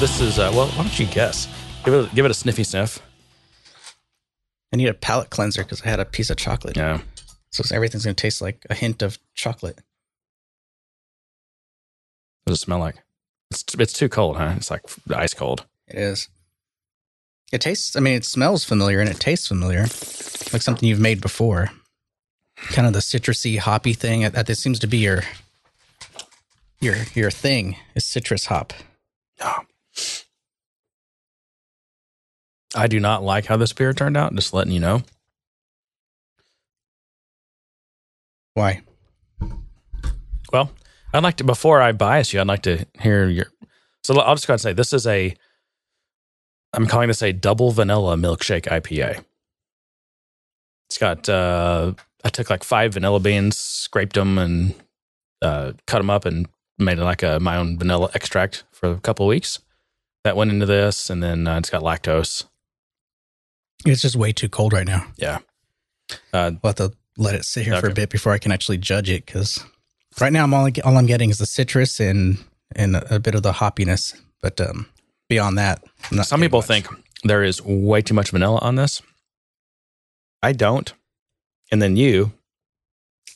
This is uh, well. Why don't you guess? Give it give it a sniffy sniff. I need a palate cleanser because I had a piece of chocolate. Yeah. So everything's going to taste like a hint of chocolate. What does it smell like? It's it's too cold, huh? It's like ice cold. It is. It tastes, I mean, it smells familiar and it tastes familiar. Like something you've made before. Kind of the citrusy, hoppy thing. That, that seems to be your your your thing is citrus hop. Oh. I do not like how this beer turned out. Just letting you know. Why? Well, I'd like to before I bias you. I'd like to hear your. So I'll just go ahead and say this is a. I'm calling this a double vanilla milkshake IPA. It's got. uh I took like five vanilla beans, scraped them, and uh, cut them up, and made it like a my own vanilla extract for a couple of weeks. That went into this, and then uh, it's got lactose. It's just way too cold right now. Yeah. Uh, We'll have to let it sit here for a bit before I can actually judge it because right now I'm all, all I'm getting is the citrus and and a bit of the hoppiness. But um, beyond that, Some people much. think there is way too much vanilla on this. I don't. And then you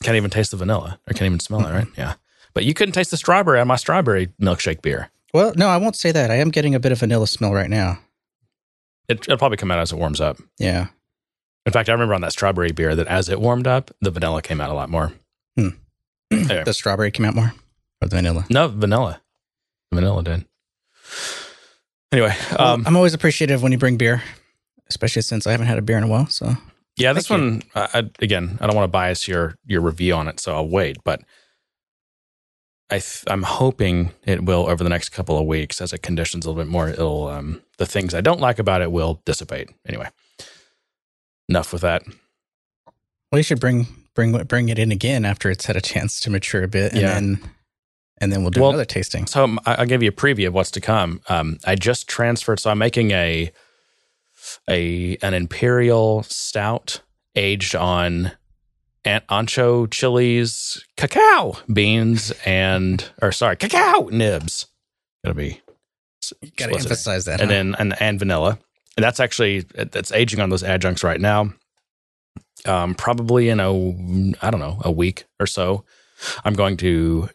can't even taste the vanilla or can't even smell it, right? Yeah. But you couldn't taste the strawberry on my strawberry milkshake beer. Well, no, I won't say that. I am getting a bit of vanilla smell right now. It, it'll probably come out as it warms up. Yeah. In fact, I remember on that strawberry beer that as it warmed up, the vanilla came out a lot more. Anyway. The strawberry came out more or the vanilla. No, vanilla. Vanilla did. Anyway, Well, um, I'm always appreciative when you bring beer, especially since I haven't had a beer in a while. So Yeah, this Thank one I, I, again. I don't want to bias your your review on it, so I'll wait. But I th- I'm hoping it will over the next couple of weeks as it conditions a little bit more. It'll um, the things I don't like about it will dissipate. Anyway, enough with that. well, you should bring bring bring it in again after it's had a chance to mature a bit, and Yeah. then and then we'll do Well, another tasting. So I'll give you a preview of what's to come. Um, I just transferred, so I'm making a a an imperial stout aged on an- ancho chilies, cacao beans, and or sorry, cacao nibs. Gotta be Got to emphasize that. and huh? then and, and vanilla. And that's actually that's aging on those adjuncts right now. Um, probably in a I don't know a week or so, I'm going to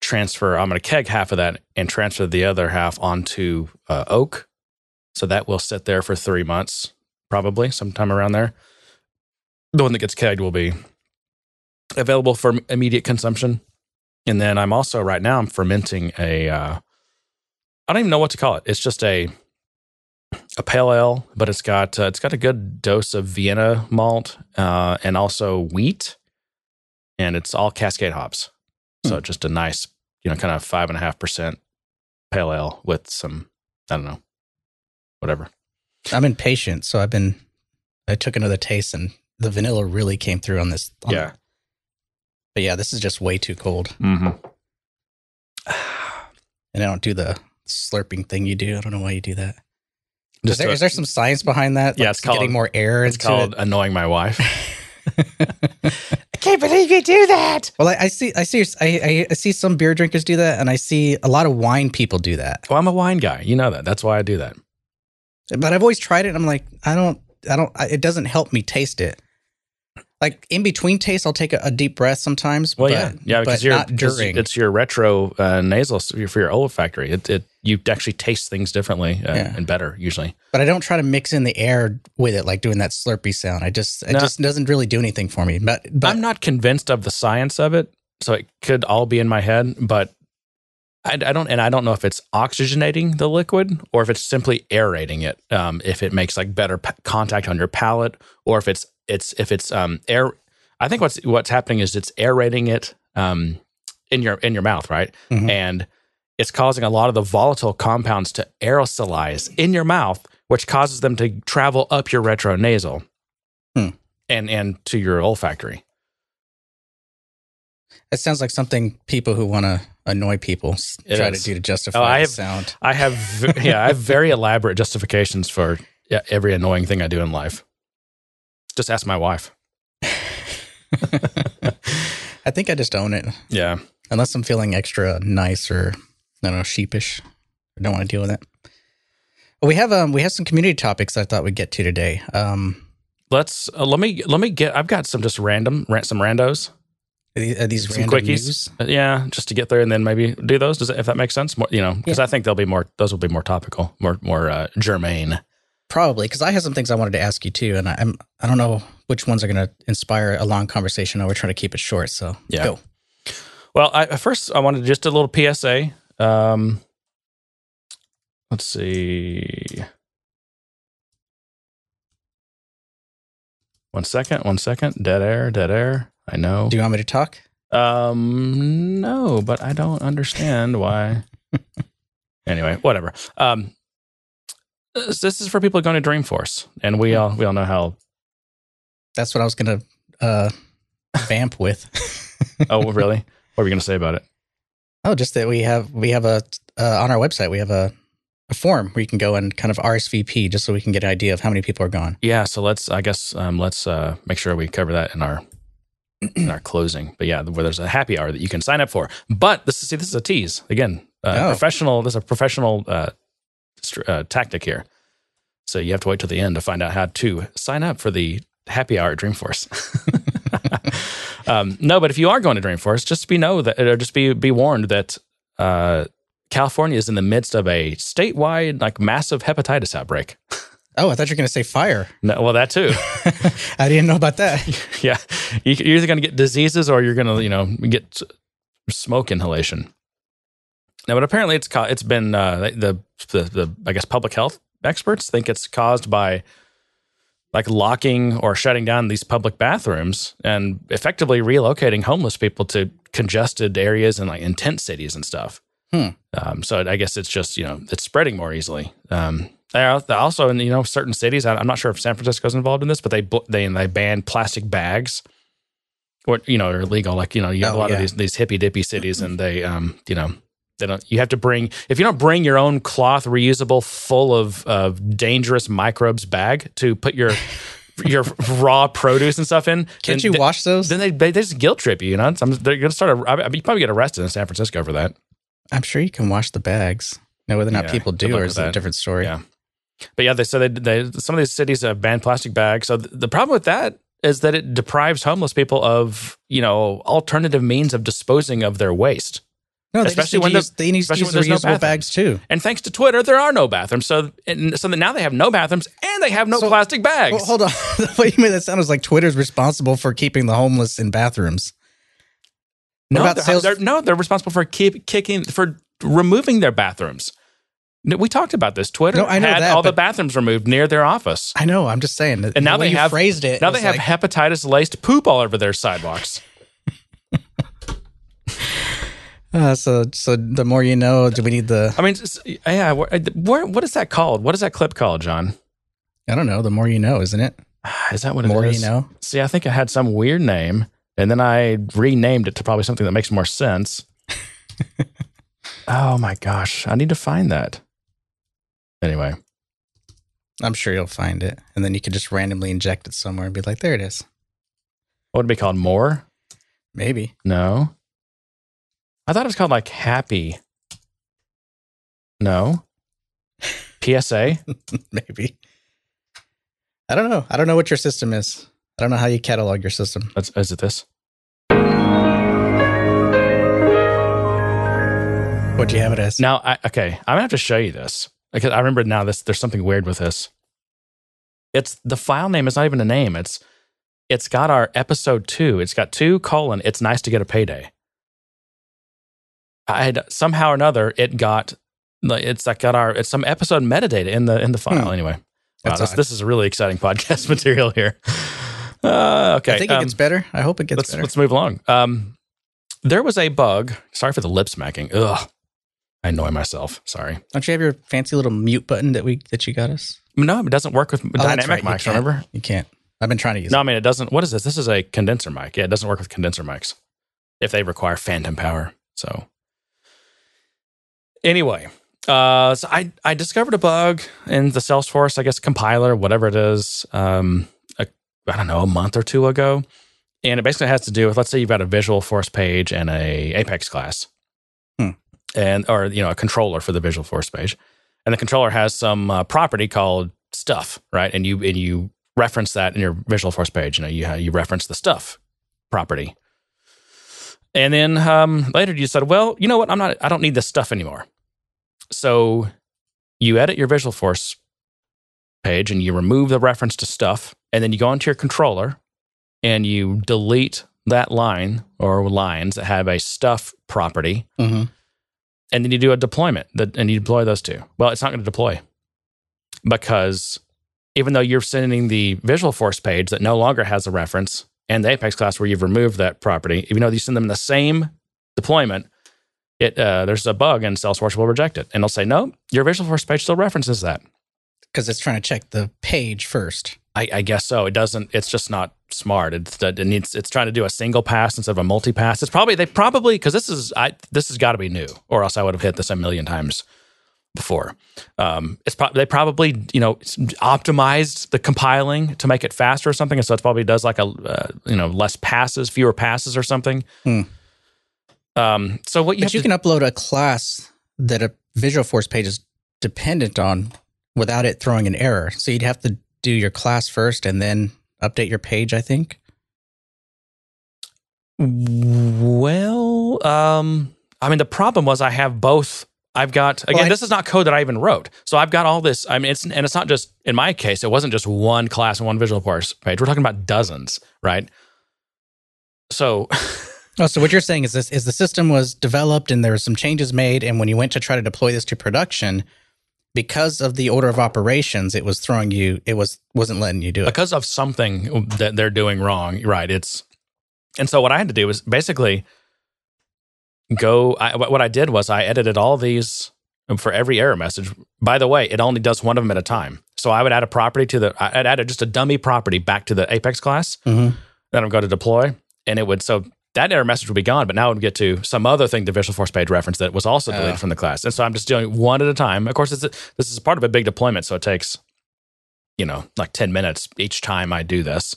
transfer. I'm going to keg half of that and transfer the other half onto uh, oak. So that will sit there for three months, probably sometime around there. The one that gets kegged will be available for immediate consumption. And then I'm also right now I'm fermenting a. Uh, I don't even know what to call it. It's just a a pale ale, but it's got uh, it's got a good dose of Vienna malt uh, and also wheat, and it's all Cascade hops. So just a nice, you know, kind of five and a half percent pale ale with some I don't know, whatever. I'm impatient, so I've been. I took another taste, and the vanilla really came through on this. on- Yeah. but yeah, this is just way too cold, Mm-hmm. and I don't do the slurping thing you do. I don't know why you do that. Is Just there, a- is there some science behind that? Yeah, Like it's called- getting more air it's into called annoying my wife. I can't believe you do that. Well, I, I see, I see, I, I, I see some beer drinkers do that, and I see a lot of wine people do that. well, I'm a wine guy. You know that. That's why I do that. But I've always tried it. And I'm like, I don't, I don't. I, it doesn't help me taste it. Like in between tastes, I'll take a, a deep breath sometimes. Well, but, yeah, yeah, because you're during. it's your retro uh, nasal for your olfactory. It, it you actually taste things differently uh, Yeah. and better usually. but I don't try to mix in the air with it, like doing that slurpy sound. I just, it No. just doesn't really do anything for me. But, but I'm not convinced of the science of it, so it could all be in my head. But I, I don't, and I don't know if it's oxygenating the liquid or if it's simply aerating it. Um, if it makes like better pa- contact on your palate, or if it's it's if it's um air. I think what's what's happening is it's aerating it um in your in your mouth, right? Mhm. And it's causing a lot of the volatile compounds to aerosolize in your mouth, which causes them to travel up your retronasal Hmm. and and to your olfactory. it sounds like something people who want to annoy people It try is. to do to justify Oh, I the have- sound. I have yeah, I have very elaborate justifications for yeah, every annoying thing I do in life. Just ask my wife. I think I just own it, Yeah. unless I'm feeling extra nice or I don't know sheepish. I don't want to deal with it. we have um we have some community topics I thought we'd get to today. Um, Let's uh, let me let me get. I've got some just random ran- some randos. are these, are these Some random quickies. news? Uh, yeah, just to get there and then maybe do those. Does that, if that makes sense? More, you know, because I think they'll be more. Those will be more topical, more more uh, germane. Probably because I have some things I wanted to ask you too, and I, I'm I don't know which ones are going to inspire a long conversation. I we're trying to keep it short, so Yeah. go. Well, I, first I wanted just a little PSA. Um, let's see. One second. One second. Dead air. Dead air. I know. Do you want me to talk? Um, no, but I don't understand why. anyway, whatever. Um, this this is for people going to Dreamforce, and we all we all know how. That's what I was going to uh, vamp with. Oh, really? what are we going to say about it? Oh, just that we have we have a uh, on our website we have a, a form where you can go and kind of RSVP just so we can get an idea of how many people are going. Yeah, so let's. I guess um, let's uh, make sure we cover that in our in our closing. But yeah, where there's a happy hour that you can sign up for. But this is see, this is a tease again. Uh, Oh. Professional. This is a professional uh, uh, tactic here. So you have to wait till the end to find out how to sign up for the happy hour at Dreamforce. um, no, but if you are going to Dreamforce, just be know that, or just be be warned that uh, California is in the midst of a statewide, like massive hepatitis outbreak. Oh, I thought you were going to say fire. No, well, that too. I didn't know about that. yeah, you- you're either going to get diseases or you're going to, you know, get smoke inhalation. But apparently it's ca- it's been uh, the, the the I guess public health experts think it's caused by like locking or shutting down these public bathrooms and effectively relocating homeless people to congested areas and like in tent cities and stuff. Hmm. Um, so I guess it's just you know it's spreading more easily. Um, they are- they also in you know certain cities. I'm not sure if San Francisco's involved in this, but they they they ban plastic bags, or you know are illegal. Like you know you have Oh, a lot yeah. of these these hippy dippy cities, and they um you know they don't. You have to bring if you don't bring your own cloth reusable full of of dangerous microbes bag to put your your raw produce and stuff in. Can't you th- wash those? Then they, they just guilt trip you. You know, Some- they're to start. A, I mean, you probably get arrested in San Francisco for that. I'm sure you can wash the bags. Now, whether or not Yeah, people do, or is a different story? Yeah. But yeah, they said they, they some of these cities have banned plastic bags. So th- the problem with that is that it deprives homeless people of you know alternative means of disposing of their waste. No, they Especially when use, they need to use there's no reusable bags too. And thanks to Twitter, there are no bathrooms. So and, so now they have no bathrooms and they have no So- plastic bags. Well, hold on. the way you made that sound was like Twitter's responsible for keeping the homeless in bathrooms. no, about they're, they're- no, they're responsible for keep kicking for removing their bathrooms. We talked about this. Twitter No, I know had that, all the bathrooms removed near their office. I know. I'm just saying. And now the they have phrased it. Now it they have like, hepatitis laced poop all over their sidewalks. Uh, so so the more you know. Do we need the? I mean, yeah. Where, where, what is that called? What is that clip called, John? I don't know. The more you know, isn't it? Is that what The it more is? you know. See, I think it had some weird name, and then I renamed it to probably something that makes more sense. oh my gosh, I need to find that. Anyway, I'm sure you'll find it, and then you could just randomly inject it somewhere and be like, "There it is." what would it be called? More? Maybe. No. I thought it was called like Happy. No. PSA. Maybe. I don't know. I don't know what your system is. I don't know how you catalog your system. That's, is it this? What do you have it as? Now, I, okay, I'm gonna have to show you this because I remember now. This there's something weird with this. It's the file name is not even a name. It's it's got our episode two. It's got two colon. It's nice to get a payday. I had somehow or another it got like it's like got our it's some episode metadata in the in the file. Hmm. Anyway, wow, this, this is a really exciting podcast material here. Uh, okay, I think it um, gets better. I hope it gets let's better. let's move along. Um, there was a bug. Sorry for the lip smacking. Ugh, I annoy myself. Sorry. Don't you have your fancy little mute button that we that you got us? No, it doesn't work with Oh, dynamic right, mics. can't. Remember? You can't. I've been trying to use No, it. I mean it doesn't. What is this? This is a condenser mic. Yeah, it doesn't work with condenser mics if they require phantom power. So anyway, uh, so I I discovered a bug in the Salesforce, I guess compiler, whatever it is. Um, a, I don't know, a month or two ago, and it basically has to do with let's say you've got a Visualforce page and a Apex class, Hmm. and or you know a controller for the Visualforce page. And the controller has some uh, property called stuff, right? And you and you reference that in your Visualforce page. You know, you you reference the stuff property, and then um, later you said, well, you know what? I'm not. I don't need this stuff anymore. So you edit your Visualforce page and you remove the reference to stuff, and then you go into your controller and you delete that line or lines that have a stuff property, hmm and then you do a deployment that, and you deploy those two. Well, it's not going to deploy because even though you're sending the Visualforce page that no longer has a reference and the Apex class where you've removed that property, even though you send them the same deployment, it uh, there's a bug and Salesforce will reject it and they'll say no, your Visualforce page still references that. Because it's trying to check the page first. I, I guess so. It doesn't. It's just not smart. It's it needs. It's trying to do a single pass instead of a multi pass. It's probably they probably because this is I this has got to be new, or else I would have hit this a million times before. Um, it's pro- they probably you know optimized the compiling to make it faster or something, and so it probably does like a uh, you know less passes, fewer passes or something. Hmm. Um, so what you but you to, can upload a class that a Visualforce page is dependent on without it throwing an error. So you'd have to do your class first and then update your page, I think. Well, um, I mean, the problem was I have both. I've got again. Well, I- this is not code that I even wrote, so I've got all this. I mean, it's and it's not just in my case. It wasn't just one class and one Visual page. We're talking about dozens, right? So, Oh, so what you're saying is this is the system was developed and there were some changes made, and when you went to try to deploy this to production, because of the order of operations, it was throwing you. It was wasn't letting you do it. because of something that they're doing wrong, right? It's and so what I had to do was basically go. I, what I did was I edited all these for every error message. By the way, it only does one of them at a time. So I would add a property to the. I'd add just a dummy property back to the Apex class. Mhm. Then I'm going to deploy, and it would so. That error message would be gone, but now it would get to some other thing the Visualforce page reference that was also deleted Oh. from the class. And so I'm just doing one at a time. Of course, it's a, this is part of a big deployment, so it takes, you know, like 10 minutes each time I do this.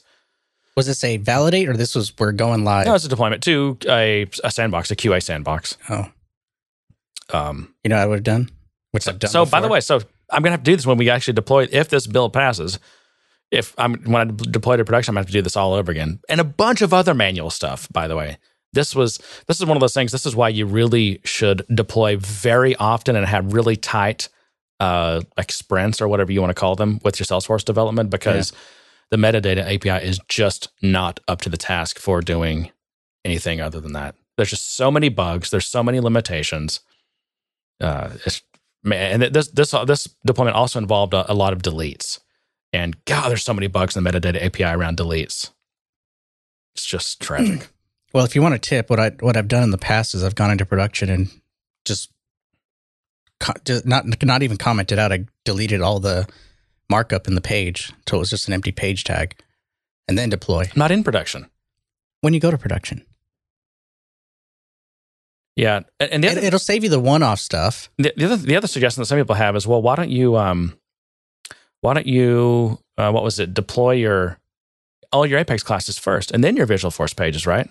Was this a validate or this was we're going live? No, it's a deployment to a, a sandbox, a QA sandbox. oh, Um, you know what I would have done, which I've done. so, by the way, so I'm gonna have to do this when we actually deploy. If this build passes, if I'm when I deploy to production, I'm gonna have to do this all over again, and a bunch of other manual stuff. By the way, this was this is one of those things. This is why you really should deploy very often and have really tight uh, like sprints or whatever you want to call them with your Salesforce development because the metadata API is just not up to the task for doing anything other than that. There's just so many bugs. There's so many limitations. Uh, it's, man, and this this this deployment also involved a, a lot of deletes. And God, there's so many bugs in the metadata API around deletes. It's just tragic. Well, if you want a tip, what I what I've done in the past is I've gone into production and just, just not not even commented out. I deleted all the markup in the page until it was just an empty page tag, and then deploy Not in production. when you go to production. Yeah, and and the It, other, it'll save you the one off stuff. the, the other the other suggestion that some people have is, well, why don't you um, why don't you uh, what was it? Deploy your all your Apex classes first, and then your Visualforce pages, right?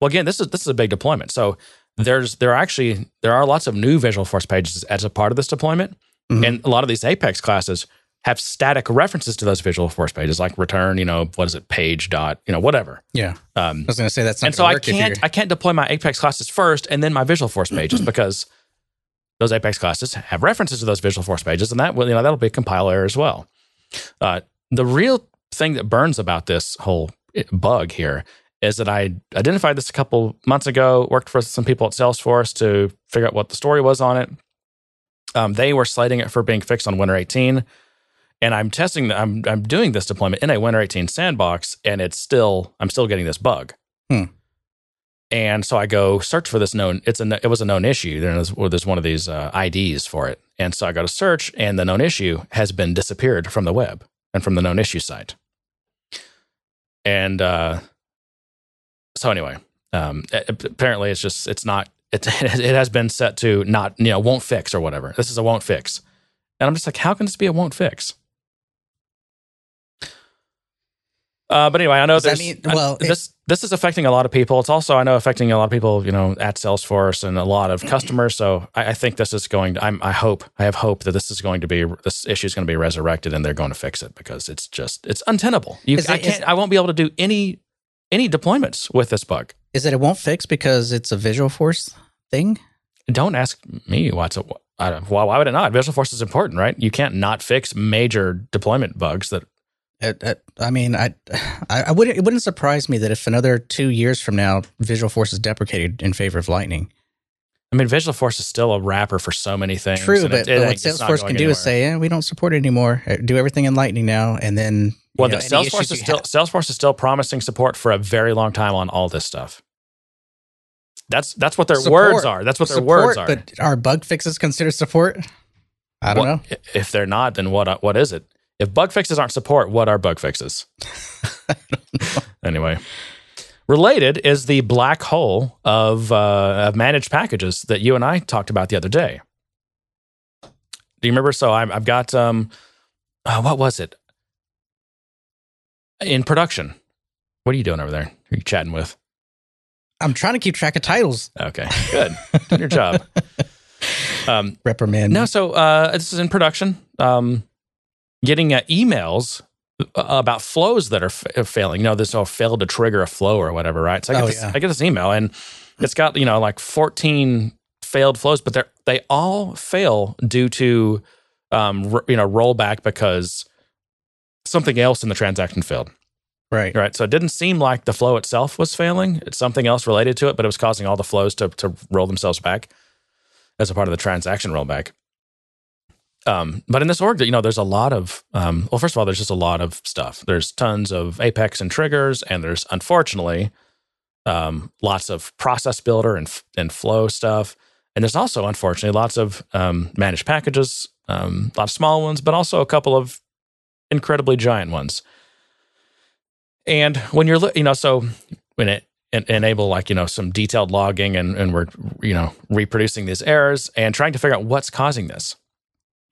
Well, again, this is this is a big deployment, so there's there are actually there are lots of new Visualforce pages as a part of this deployment, Mhm. and a lot of these Apex classes have static references to those Visualforce pages, like return, you know, what is it, page dot, you know, whatever. Yeah, Um, I was going to say that's not. and so I can't I can't deploy my Apex classes first and then my Visualforce pages because those Apex classes have references to those Visualforce pages, and that will you know that'll be a compile error as well. Uh, the real thing that burns about this whole eh, bug here is that I identified this a couple months ago. Worked for some people at Salesforce to figure out what the story was on it. Um, they were slating it for being fixed on Winter 18, and I'm testing. I'm I'm doing this deployment in a Winter 18 sandbox, and it's still I'm still getting this bug. And so I go search for this known. It's a it was a known issue. There's there's one of these uh, IDs for it, and so I go to search, and the known issue has been disappeared from the web and from the known issue site. And uh, so anyway, um, apparently it's just it's not it it has been set to not you know won't fix or whatever. This is a won't fix, and I'm just like, how can this be a won't fix? Uh, but anyway, I know Does that there's mean- I- well, it- this this is affecting a lot of people. It's also I know affecting a lot of people, you know, at Salesforce and a lot of customers. So I, I think this is going. To, I'm, I hope I have hope that this is going to be this issue is going to be resurrected and they're going to fix it because it's just it's untenable. You, Is I can't. I won't be able to do any any deployments with this bug. Is that it won't fix because it's a Visualforce thing? Don't ask me what's a. I don't, why, why would it not? Visualforce is important, right? You can't not fix major deployment bugs that It, it, I mean, I, I, wouldn't. It wouldn't surprise me that if another two years from now, Visualforce is deprecated in favor of Lightning. I mean, Visual Force is still a wrapper for so many things. True, but, it- but what Salesforce can do anywhere. is say, "Yeah, we don't support it anymore. Uh, Do everything in Lightning now." And then, Well, know, the Salesforce is still have- Salesforce is still promising support for a very long time on all this stuff. That's that's what their Support. words are. That's what their support, words are. But are bug fixes considered support? I don't What- know. If they're not, then what what is it? If bug fixes aren't support, what are bug fixes? anyway, related is the black hole of, uh, of managed packages that you and I talked about the other day. Do you remember? So I'm, I've got um, uh, what was it in production? What are you doing over there? Who are you chatting with? I'm trying to keep track of titles. Okay, good. Doing your job. Um, Reprimand. no, so uh, this is in production. Um, getting uh, emails uh, about flows that are f- failing. You know, this all failed to trigger a flow or whatever, right? So I get, Oh, this, yeah. I get this email and it's got you know like 14 failed flows, but they are they all fail due to um, r- you know rollback because something else in the transaction failed. right. Right. So it didn't seem like the flow itself was failing. It's something else related to it, but it was causing all the flows to, to roll themselves back as a part of the transaction rollback. Um, but in this org, you know, there's a lot of, um, well, first of all, there's just a lot of stuff. There's tons of Apex and triggers, and there's unfortunately um, lots of process builder and, and flow stuff. And there's also, unfortunately, lots of um, managed packages, um, a lot of small ones, but also a couple of incredibly giant ones. And when you're, you know, so when it en- enable like you know some detailed logging and and we're you know reproducing these errors and trying to figure out what's causing this.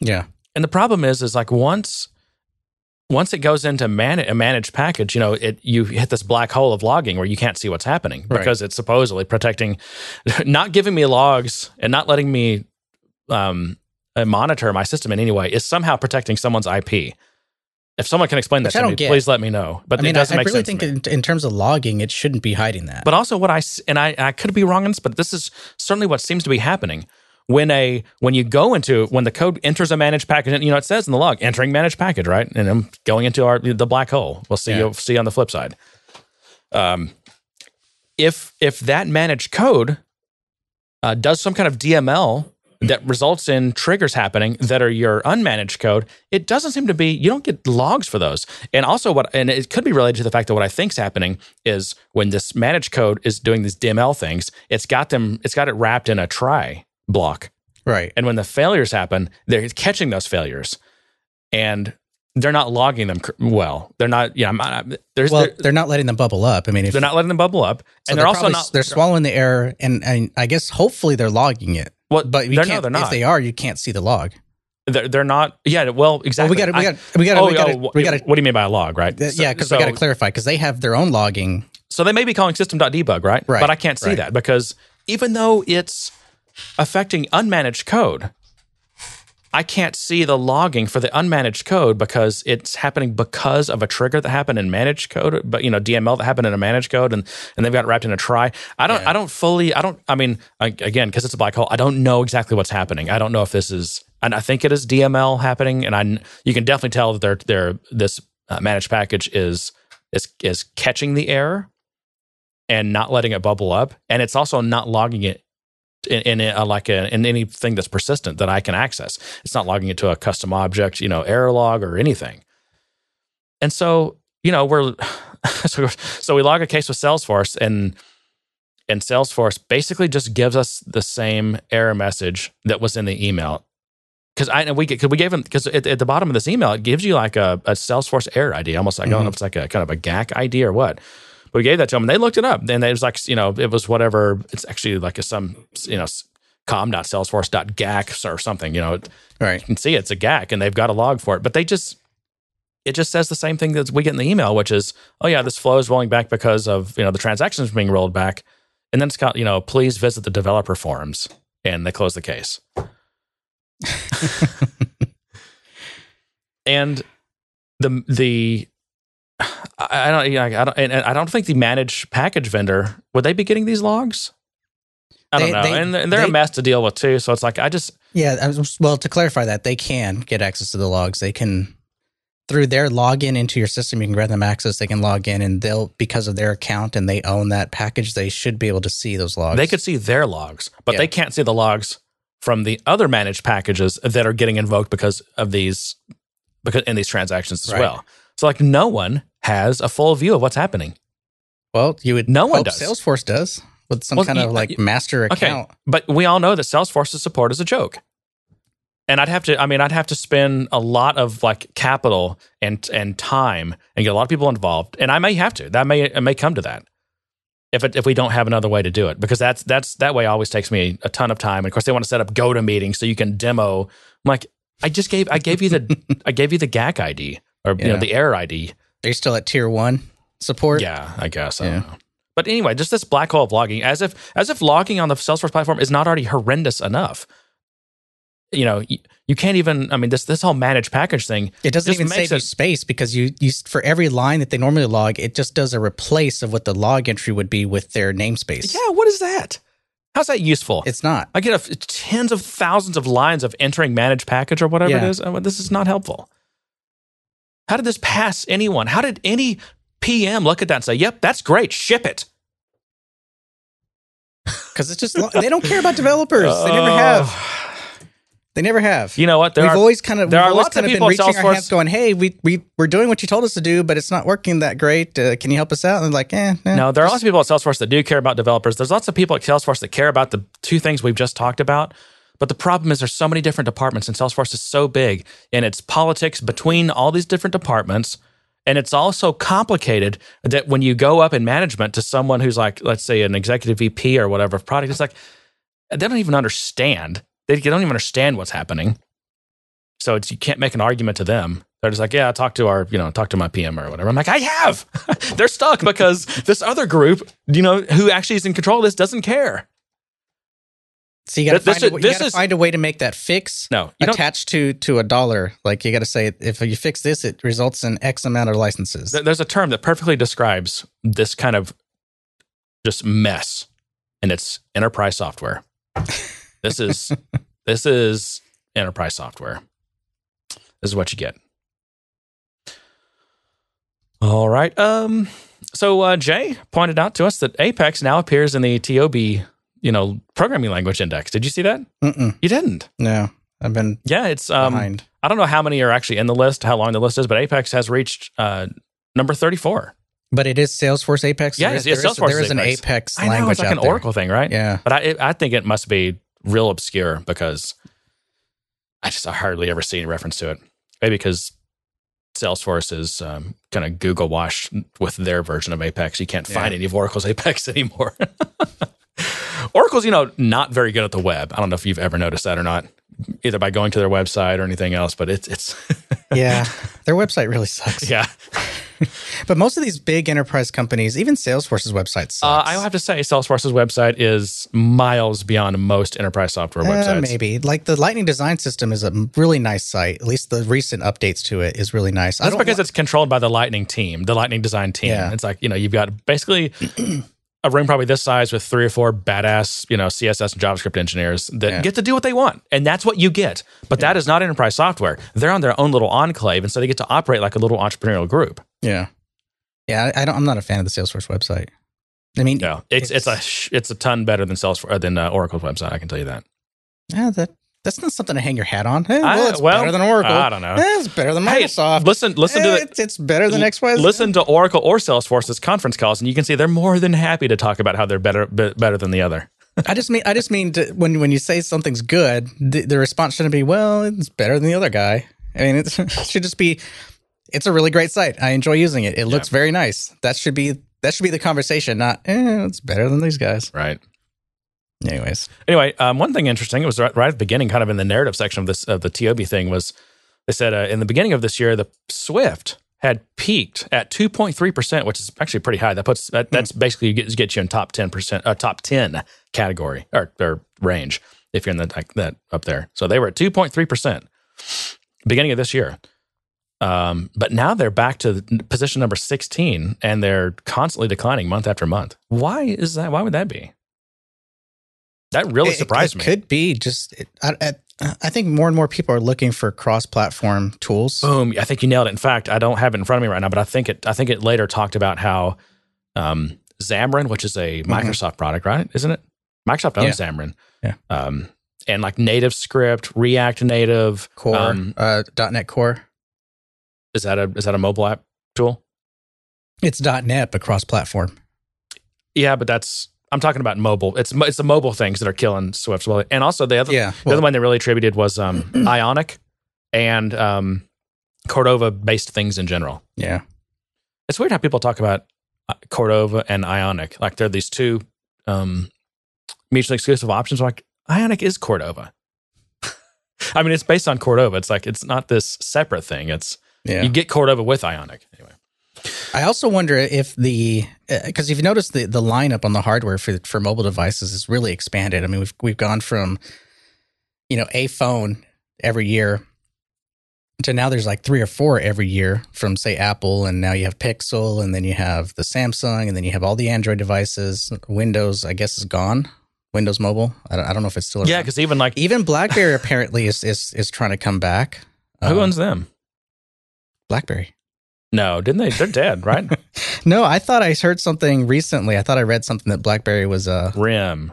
Yeah. And the problem is, is like once once it goes into man- a managed package, you know, it you hit this black hole of logging where you can't see what's happening Right. because it's supposedly protecting, not giving me logs and not letting me um, uh, monitor my system in any way is somehow protecting someone's IP. If someone can explain that Which I to me, get. please let me know. But I mean, it I, doesn't I make really sense. think to me. in, in terms of logging, it shouldn't be hiding that. But also, what I and I, I could be wrong on this, but this is certainly what seems to be happening when a when you go into when the code enters a managed package. and, You know, it says in the log entering managed package, right? And I'm going into our the black hole. We'll see. Yeah. You'll see on the flip side. Um, if if that managed code uh, does some kind of DML that results in triggers happening that are your unmanaged code, it doesn't seem to be. You don't get logs for those. And also, what and it could be related to the fact that what I think's happening is when this managed code is doing these DML things, it's got them. It's got it wrapped in a try block. right. And when the failures happen, they're catching those failures, and they're not logging them well. They're not. Yeah, I'm not, there's. Well, they're, they're not letting them bubble up. I mean, if they're not letting them bubble up, so and they're, also probably- not. They're swallowing the error, and, and I guess hopefully they're logging it. Well, But you they're, can't. no, they're not. If they are, you can't see the log. They're, they're not. Yeah. Well, exactly. Well, we got to. We got. We got. Oh, oh, we got. oh, we got to. What do you mean by a log, right? So- Yeah, because so, we got to clarify because they have their own logging. so they may be calling system.debug, right? Right, But I can't see right. that because even though it's affecting unmanaged code, I can't see the logging for the unmanaged code because it's happening because of a trigger that happened in managed code, but you know DML that happened in a managed code, and and they've got wrapped in a try. I don't. Yeah. I don't fully. I don't. I mean, I, again, because it's a black hole, I don't know exactly what's happening. I don't know if this is, and I think it is DML happening, and I you can definitely tell that they're they're this uh, managed package is is is catching the error and not letting it bubble up, and it's also not logging it in, in a, like a, in anything that's persistent that I can access. It's not logging it to a custom object, you know, error log or anything. And so, you know, we're so, so we log a case with Salesforce, and and Salesforce basically just gives us the same error message that was in the email. Because I we cause we gave them because at, at the bottom of this email it gives you like a, a Salesforce error ID, almost like I don't know mm-hmm. if it's like a kind of a GAC ID or what. We gave that to them and they looked it up. And it was like, you know, it was whatever. It's actually like a some, you know, com.salesforce.gac or something. You know, you can see it's a GAC and they've got a log for it. But they just, it just says the same thing that we get in the email, which is, oh yeah, this flow is rolling back because of you know the transactions being rolled back, and then it's got you know please visit the developer forums, and they close the case. and the the I don't, you know, I don't, and I don't think the managed package vendor would they be getting these logs? I don't They- know, they- and, and they're they- a mess to deal with too. So it's like I just Yeah, I was- well, to clarify that, they can get access to the logs. They can through their login into your system. You can grant them access. They can log in, and they'll because of their account and they own that package. They should be able to see those logs. they could see their logs, but Yeah. they can't see the logs from the other managed packages that are getting invoked because of these because in these transactions as Right. well. So like no one has a full view of what's happening. Well, you would. No one does. Salesforce does with some Well, kind you- of like master Okay, account. but we all know that Salesforce's support is a joke. And I'd have to, I mean, I'd have to spend a lot of like capital and and time and get a lot of people involved. And I may have to. That may it may come to that if it, if we don't have another way to do it, because that's that's that way always takes me a ton of time. And of course, they want to set up go to meetings so you can demo. I'm like, I just gave I gave you the I gave you the GAC ID or you know the error ID. Are you still at tier one support? Yeah, I guess. I Yeah. But anyway, just this black hole of logging, as if as if logging on the Salesforce platform is not already horrendous enough. You know, you, you can't even. I mean, this this whole managed package thing. It doesn't even save you space because you, you for every line that they normally log, it just does a replace of what the log entry would be with their namespace. Yeah, what is that? How's that useful? It's not. I get a, tens of thousands of lines of entering managed package or whatever it Yeah. is. Oh, this is not helpful. How did this pass anyone? How did any PM look at that and say, "Yep, that's great, ship it"? Because it's just, they don't care about developers. They never have. They never have. You know what? There we've are always kind of there we've are always lots of been reaching our Salesforce- hands, going, "Hey, we we we're doing what you told us to do, but it's not working that great. Uh, can you help us out?" And like, "Eh, eh, No, there are lots of people at Salesforce that do care about developers. There's lots of people at Salesforce that care about the two things we've just talked about. But the problem is there's so many different departments, and Salesforce is so big, and it's politics between all these different departments. And it's all so complicated that when you go up in management to someone who's like, let's say, an executive VP or whatever of product, it's like they don't even understand. They don't even understand what's happening. So it's you can't make an argument to them. They're just like, yeah, talk to our, you know, talk to my PM or whatever. I'm like, I have. They're stuck because this other group, you know, who actually is in control of this doesn't care. So you got to find, a is- way- you gotta is- find a way to make that fix No, attached to to a dollar. Like you got to say, if you fix this, it results in X amount of licenses. Th- There's a term that perfectly describes this kind of just mess, and it's enterprise software. This is this is enterprise software. This is what you get. All right. Um. So uh, Jay pointed out to us that Apex now appears in the TIOBE, you know, programming language index. Did you see that? Mm-mm, You didn't. no, I've been Yeah, it's um. behind. I don't know how many are actually in the list, how long the list is, but Apex has reached uh, number 34. But it is Salesforce Apex. Yeah, There is- it's- it's there is- Salesforce There is an Apex. Apex I know it's like an there. Oracle thing, right? Yeah, But I, I think it must be real obscure because I just I hardly ever see any reference to it. Maybe because Salesforce is um, kind of Google washed with their version of Apex. You can't find Yeah. any of Oracle's Apex anymore. Oracle's, you know, not very good at the web. I don't know if you've ever noticed that or not, either by going to their website or anything else. But it's it's yeah. Their website really sucks. yeah. But most of these big enterprise companies, even Salesforce's website sucks. Uh, I have to say, Salesforce's website is miles beyond most enterprise software Uh, websites. maybe like the Lightning Design System is a really nice site. At least the recent updates to it is really nice. That's because li- it's controlled by the Lightning team, the Lightning design team. Yeah. It's like, you know, you've got basically a room probably this size with three or four badass, you know, CSS and JavaScript engineers that Yeah. get to do what they want. And that's what you get. But that is not enterprise software. They're on their own little enclave. And so they get to operate like a little entrepreneurial group. yeah, yeah. I I don't. I'm not a fan of the Salesforce website. I mean, Yeah. It's, it's, a, it's a ton better than Salesforce, uh, than uh, Oracle's website. I can tell you that. yeah, that that's not something to hang your hat on. Eh, well, it's well, better than Oracle. I don't know. Eh, it's better than Microsoft. Hey, listen, listen to Eh, the, it's, it's better than X Y Z. listen to Oracle or Salesforce's conference calls, and you can see they're more than happy to talk about how they're better be- better than the other. I just mean I just mean to, when when you say something's good, the, the response shouldn't be well, it's better than the other guy. I mean, it should just be it's a really great site. I enjoy using it. It looks very nice. That should be that should be the conversation, not eh, it's better than these guys. Right. Anyways, Anyway, um, one thing interesting it was right, right at the beginning, kind of in the narrative section of this of the TIOBE thing was They said uh, in the beginning of this year, the Swift had peaked at 2.3%, which is actually pretty high. That puts that, that's basically gets, gets you in top 10%, uh, top 10 category or, or range if you're in the, like that up there. So they were at 2.3% beginning of this year. Um, but now they're back to position number 16 and they're constantly declining month after month. Why is that? Why would that be? That really It- surprised it, me. Could be just. It, I, I, I think more and more people are looking for cross-platform tools. Boom! I think you nailed it. In fact, I don't have it in front of me right now, but I think it. I think it later talked about how um, Xamarin, which is a Microsoft product, right? Isn't it? Microsoft owns Xamarin. Yeah. Um, and like NativeScript, React Native, Core, um, uh, .NET Core. is that a is that a mobile app tool? It's .NET, but cross-platform. Yeah, but that's I'm talking about mobile. It's it's the mobile things that are killing Swift. Well, and also the other Yeah. the other one they really attributed was um, Ionic and um, Cordova based things in general. yeah. It's weird how people talk about uh, Cordova and Ionic like they're these two um, mutually exclusive options. Like Ionic is Cordova. I mean, it's based on Cordova. It's like it's not this separate thing. It's Yeah. you get Cordova with Ionic anyway. I also wonder if the because you've noticed the the lineup on the hardware for for mobile devices is really expanded. I mean, we've we've gone from you know a phone every year to now there's like three or four every year from say Apple, and now you have Pixel, and then you have the Samsung, and then you have all the Android devices. Windows, I guess, is gone. Windows Mobile. I don't, I don't know if it's still Yeah, because even like even BlackBerry apparently is is is trying to come back. who Uh, owns them? BlackBerry? No, didn't they? They're dead, right? No, I thought I heard something recently. I thought I read something that BlackBerry was uh, RIM.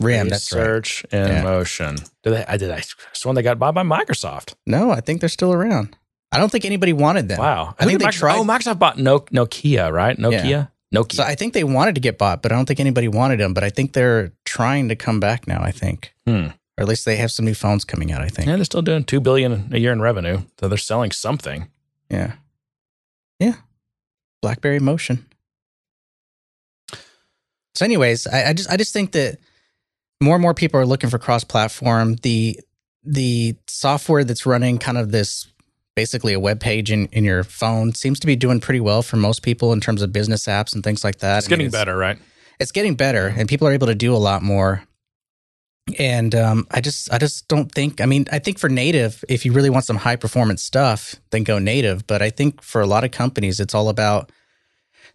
RIM. That's right. Research in Yeah. motion. Did they? I did. I sworn they got bought by Microsoft. No, I think they're still around. I don't think anybody wanted them. Wow. I think they Microsoft- tried- Oh, Microsoft bought no, Nokia, right? Nokia. Yeah. Nokia. So I think they wanted to get bought, but I don't think anybody wanted them. But I think they're trying to come back now. I think, Hmm. or at least they have some new phones coming out. I think. yeah, they're still doing two billion a year in revenue. So they're selling something. Yeah. Yeah. BlackBerry Motion. So, anyways, I, I just I just think that more and more people are looking for cross-platform. The the software that's running kind of this basically a web page in, in your phone seems to be doing pretty well for most people in terms of business apps and things like that. It's I mean, getting better, right? it's getting better and people are able to do a lot more and um, i just i just don't think i mean i think for native if you really want some high performance stuff then go native but i think for a lot of companies it's all about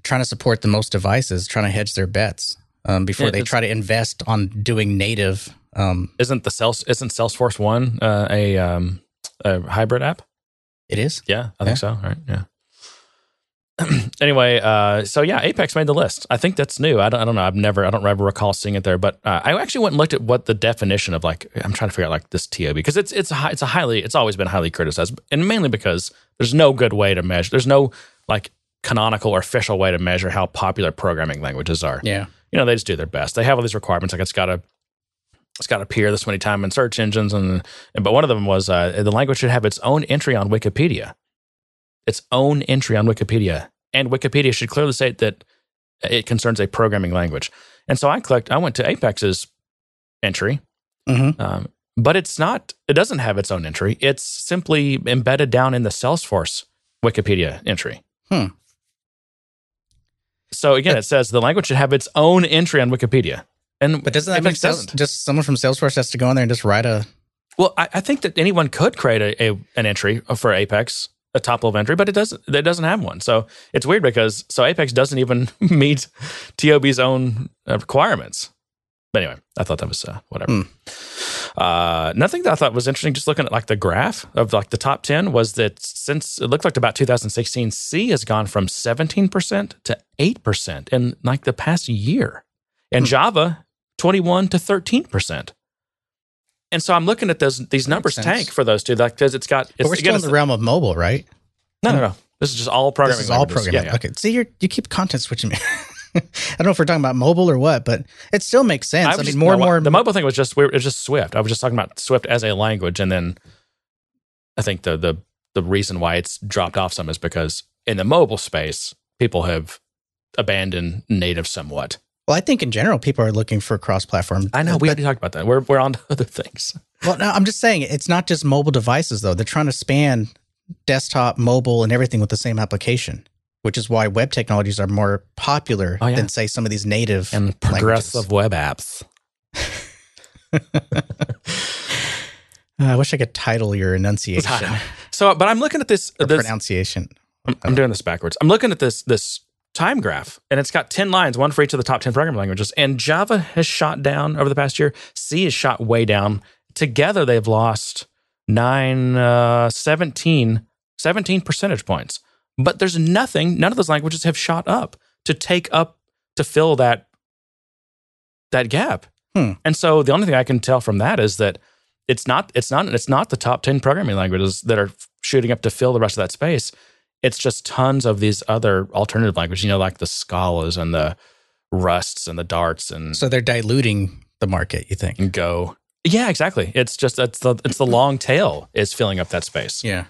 trying to support the most devices trying to hedge their bets um, before Yeah, they try to invest on doing native um, Isn't the Sales isn't Salesforce One uh, a um, a hybrid app? it is Yeah, I think so. Right. Yeah. anyway, uh, so yeah, Apex made the list. I think that's new. I don't, I don't know. I've never, I don't ever recall seeing it there. But uh, I actually went and looked at what the definition of like. I'm trying to figure out like this TIOBE because it's it's a it's a highly it's always been highly criticized, and mainly because there's no good way to measure. There's no like canonical or official way to measure how popular programming languages are. yeah You know, they just do their best. They have all these requirements, like it's got to it's got to appear this many times in search engines, and, and but one of them was uh, the language should have its own entry on Wikipedia, its own entry on Wikipedia, and Wikipedia should clearly state that it concerns a programming language. And so I clicked. I went to Apex's entry, Mhm. um, but it's not. It doesn't have its own entry. It's simply embedded down in the Salesforce Wikipedia entry. Hmm. So again, it says the language should have its own entry on Wikipedia. And but doesn't that mean Apex just someone from salesforce has to go in there and just write a Well, I, I think that anyone could create a, a an entry for Apex, a top level entry, but it doesn't. It doesn't have one. So it's weird because so Apex doesn't even meet TIOBE's own uh, requirements. But anyway, I thought that was uh, whatever. Hmm. Uh, nothing that I thought was interesting, just looking at like the graph of like the top ten, was that since it looked like about 2016, C has gone from 17 percent to eight percent in like the past year, and Hmm. Java 21 to 13 percent. And so I'm looking at those these numbers tank for those two like because it's got. It's, but we're again, still in the realm of mobile right no, no, no. This is just all programming. This is all languages. programming. Yeah, yeah. Okay. See, you you keep content switching me. I don't know if we're talking about mobile or what, but it still makes sense. I, was mean, just- more no, and more. The mobile thing was just we were, it was just Swift. I was just talking about Swift as a language, and then I think the the the reason why it's dropped off some is because in the mobile space, people have abandoned native somewhat. Well, I think in general, people are looking for cross-platform. I know we But- already talked about that. We're we're on to other things. Well, no, I'm just saying it's not just mobile devices though. They're trying to span desktop, mobile, and everything with the same application, which is why web technologies are more popular Oh, yeah. than say some of these native And progressive web apps. I wish I could title your enunciation So, but I'm looking at this. this pronunciation. I'm, I'm doing this backwards. I'm looking at this this time graph, and it's got ten lines, one for each of the top ten programming languages. And Java has shot down over the past year. C has shot way down. Together, they've lost nine, uh, 17, 17 percentage points. But there's nothing. None of those languages have shot up to take up to fill that that gap. Hmm. And so the only thing I can tell from that is that it's not it's not it's not the top 10 programming languages that are shooting up to fill the rest of that space it's just tons of these other alternative languages you know like the scalas and the rusts and the darts and, So they're diluting the market. You think? and go yeah exactly it's just it's the it's the long tail is filling up that space Yeah.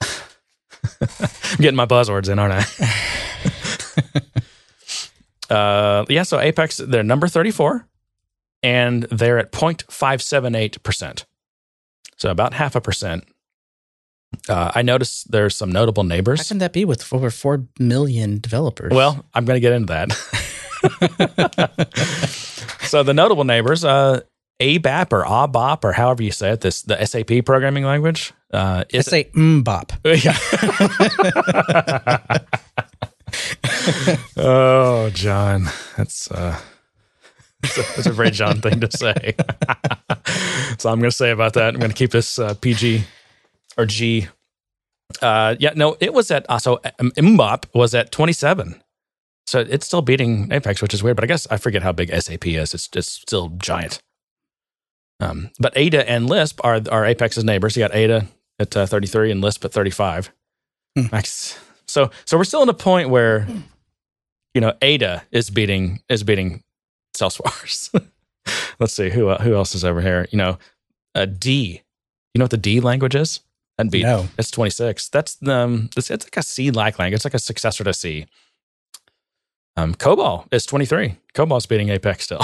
i'm getting my buzzwords in aren't i uh yeah so apex they're number 34 and they're at 0.578% so about half a percent uh, i noticed there's some notable neighbors. How can that be with over four million developers? Well, I'm going to get into that. so the notable neighbors, uh, ABAP or ABAP or however you say it, this the SAP programming language. Uh, I is say mbop. yeah. oh, John, that's uh, that's a, that's a very John thing to say. so I'm going to say about that. I'm going to keep this uh, PG or G. Uh, yeah, no, it was at also um, Mbop was at 27. So it's still beating Apex, which is weird. But I guess I forget how big SAP is. It's it's still giant. Um, but Ada and Lisp are are Apex's neighbors. You got Ada at uh, 33 and Lisp at 35. Hmm. Max. So so we're still in a point where you know Ada is beating is beating Salesforce. Let's see who who else is over here. You know, uh, D. You know what the D language is? And beat No. it's 26. That's the um it's, it's like a C like language. It's like a successor to C. Um COBOL is 23. COBOL's beating Apex still.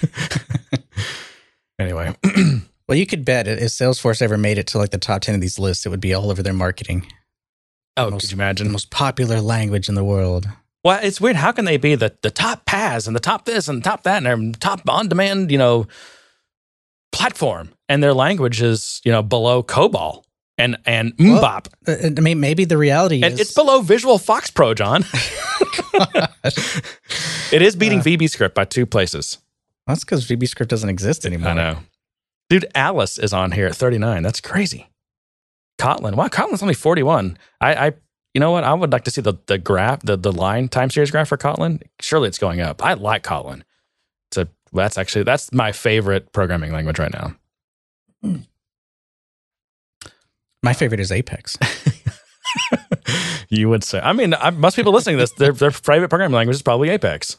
anyway, Well, you could bet if Salesforce ever made it to like the top ten of these lists, it would be all over their marketing. oh, Most- could you The imagine? most popular language in the world. Well, it's weird. How can they be the, the top PaaS and the top this and the top that and their top on demand, you know, platform and their language is, you know, below COBOL and, and Well, Mbop. Uh, I mean, maybe the reality and is it's below Visual FoxPro, John. it is beating Uh, VBScript by two places. That's because VBScript doesn't exist anymore. I know. Dude, Alice is on here at 39. That's crazy. Kotlin. Wow, Kotlin's only 41. I, I you know what? I would like to see the the graph, the the line time series graph for Kotlin. Surely it's going up. I like Kotlin. It's a that's actually that's my favorite programming language right now. My favorite is Apex. you would say. I mean, I, most people listening to this, their their favorite programming language is probably Apex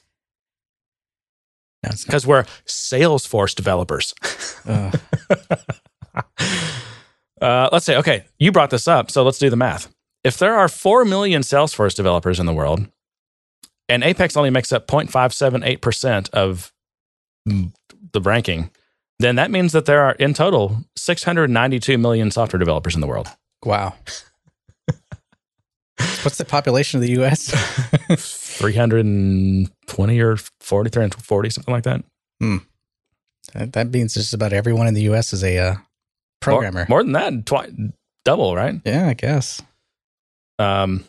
No, because we're Salesforce developers. Uh, Uh, let's say, okay, you brought this up, so let's do the math. If there are 4 million Salesforce developers in the world, and Apex only makes up 0.578% of the ranking, then that means that there are in total 692 million software developers in the world. wow. What's the population of the U.S.? 320 or 40, 340, something like that. that, that means just about everyone in the U.S. is a uh, programmer. More, more than that, twi- double, right? Yeah, I guess. Um,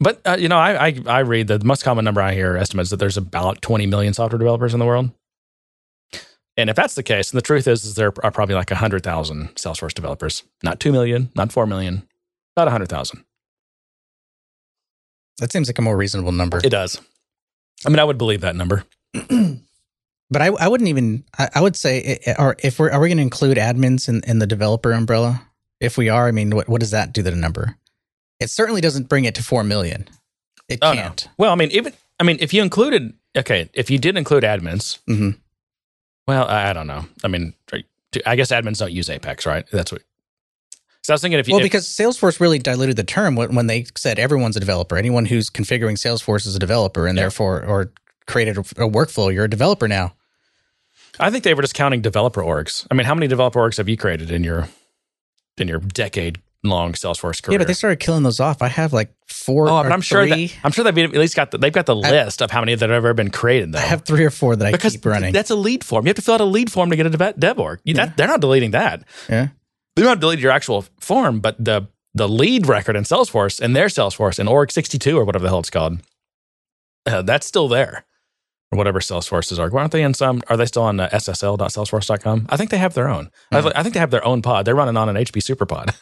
but uh, you know, I, I I read the most common number I hear estimates that there's about 20 million software developers in the world. And if that's the case, then the truth is, is there are probably like 100,000 Salesforce developers. Not 2 million, not 4 million, about 100,000. That seems like a more reasonable number. It does. I mean, I would believe that number. But I, I wouldn't even. I, I would say, eh, or if we're are we going to include admins in, in the developer umbrella? If we are, I mean, what what does that do to the number? It certainly doesn't bring it to four million. It Oh, can't. Well, I mean, even I mean, if you included, okay, if you did include admins, hmm well, I, don't know. I mean, I guess admins don't use Apex, right? That's what. So I was thinking if you, Well, if- because Salesforce really diluted the term when, when they said everyone's a developer. Anyone who's configuring Salesforce is a developer, and Yeah. therefore, or created a, a workflow. You're a developer now. I think they were just counting developer orgs. I mean, how many developer orgs have you created in your in your decade long Salesforce career? Yeah, but they started killing those off. I have like four. oh, but I'm sure three. that I'm sure they've at least got the, they've got the list of how many that have ever been created. Though I have three or four that I because keep running. that's a lead form. You have to fill out a lead form to get a dev, dev org. You, that, they're not deleting that. yeah. They're not deleting your actual form, but the the lead record in Salesforce in their Salesforce in org 62 or whatever the hell it's called, uh, that's still there. Or whatever Salesforce's are. Why Aren't they in some? Are they still on uh, ssl.salesforce.com? I think they have their own. I, Hmm. I think they have their own pod. They're running on an HP SuperPod.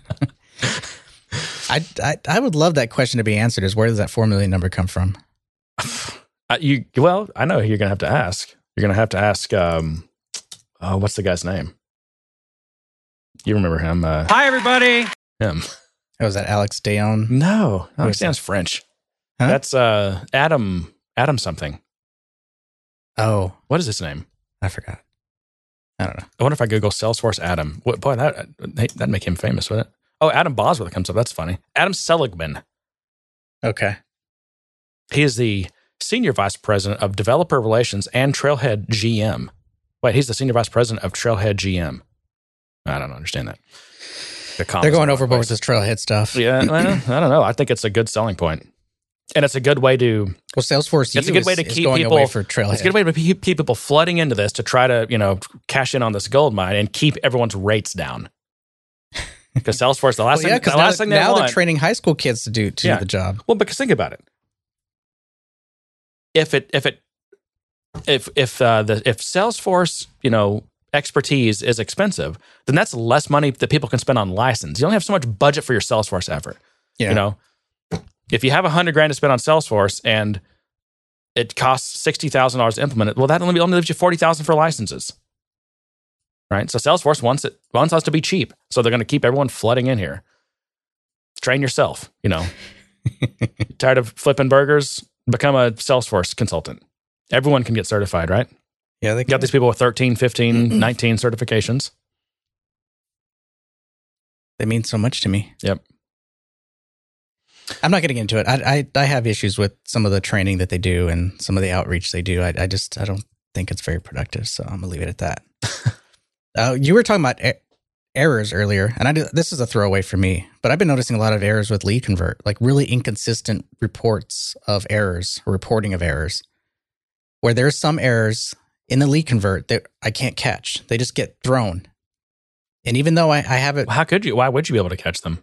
I, I I would love that question to be answered. Is where does that four million number come from? Uh, you well, I know who you're gonna have to ask. You're gonna have to ask. Um, oh, what's the guy's name? You remember him? Uh, Hi, everybody. him? Oh, is that Alex Dayon? No, Who no, he sounds French. Huh? That's uh, Adam. Adam something. Oh, What is his name? I forgot. I don't know. I wonder if I Google Salesforce Adam. What, boy, that that'd make him famous, wouldn't it? Oh, Adam Bosworth comes up. That's funny. Adam Seligman. Okay. He is the senior vice president of developer relations and Trailhead GM. Wait, he's the senior vice president of Trailhead GM. I don't understand that. The They're going overboard with this trailhead stuff. Yeah, well, I don't know. I think it's a good selling point, and it's a good way to Well, Salesforce It's a good way to is keep people- for trailhead. It's a good way to keep people flooding into this to try to, you know, cash in on this gold mine and keep everyone's rates down. Because Salesforce, the last Well, thing, the last they're, thing they now they're training high school kids to do to Yeah. do the job. well, because think about it. If it, if it, if if uh, the if Salesforce, you know, expertise is expensive, then that's less money that people can spend on license. You only have so much budget for your Salesforce effort. Yeah. You know, if you have a hundred grand to spend on Salesforce and it costs sixty thousand dollars to implement it, well, that only only leaves you forty thousand for licenses, right? So Salesforce wants it wants us to be cheap, so they're going to keep everyone flooding in here. Train yourself, you know. Tired of flipping burgers? Become a Salesforce consultant. Everyone can get certified, right? yeah, they got these people with 13, 15, 19 certifications. They mean so much to me. Yep. I'm not going to get into it. I, I I have issues with some of the training that they do and some of the outreach they do. I, I just I don't think it's very productive. So I'm gonna leave it at that. uh, you were talking about e- errors earlier, and I do, this is a throwaway for me, but I've been noticing a lot of errors with lead convert, like really inconsistent reports of errors, or reporting of errors, where there's some errors in the lead convert that I can't catch. They just get thrown. And even though I, I have it, How could you? Why would you be able to catch them?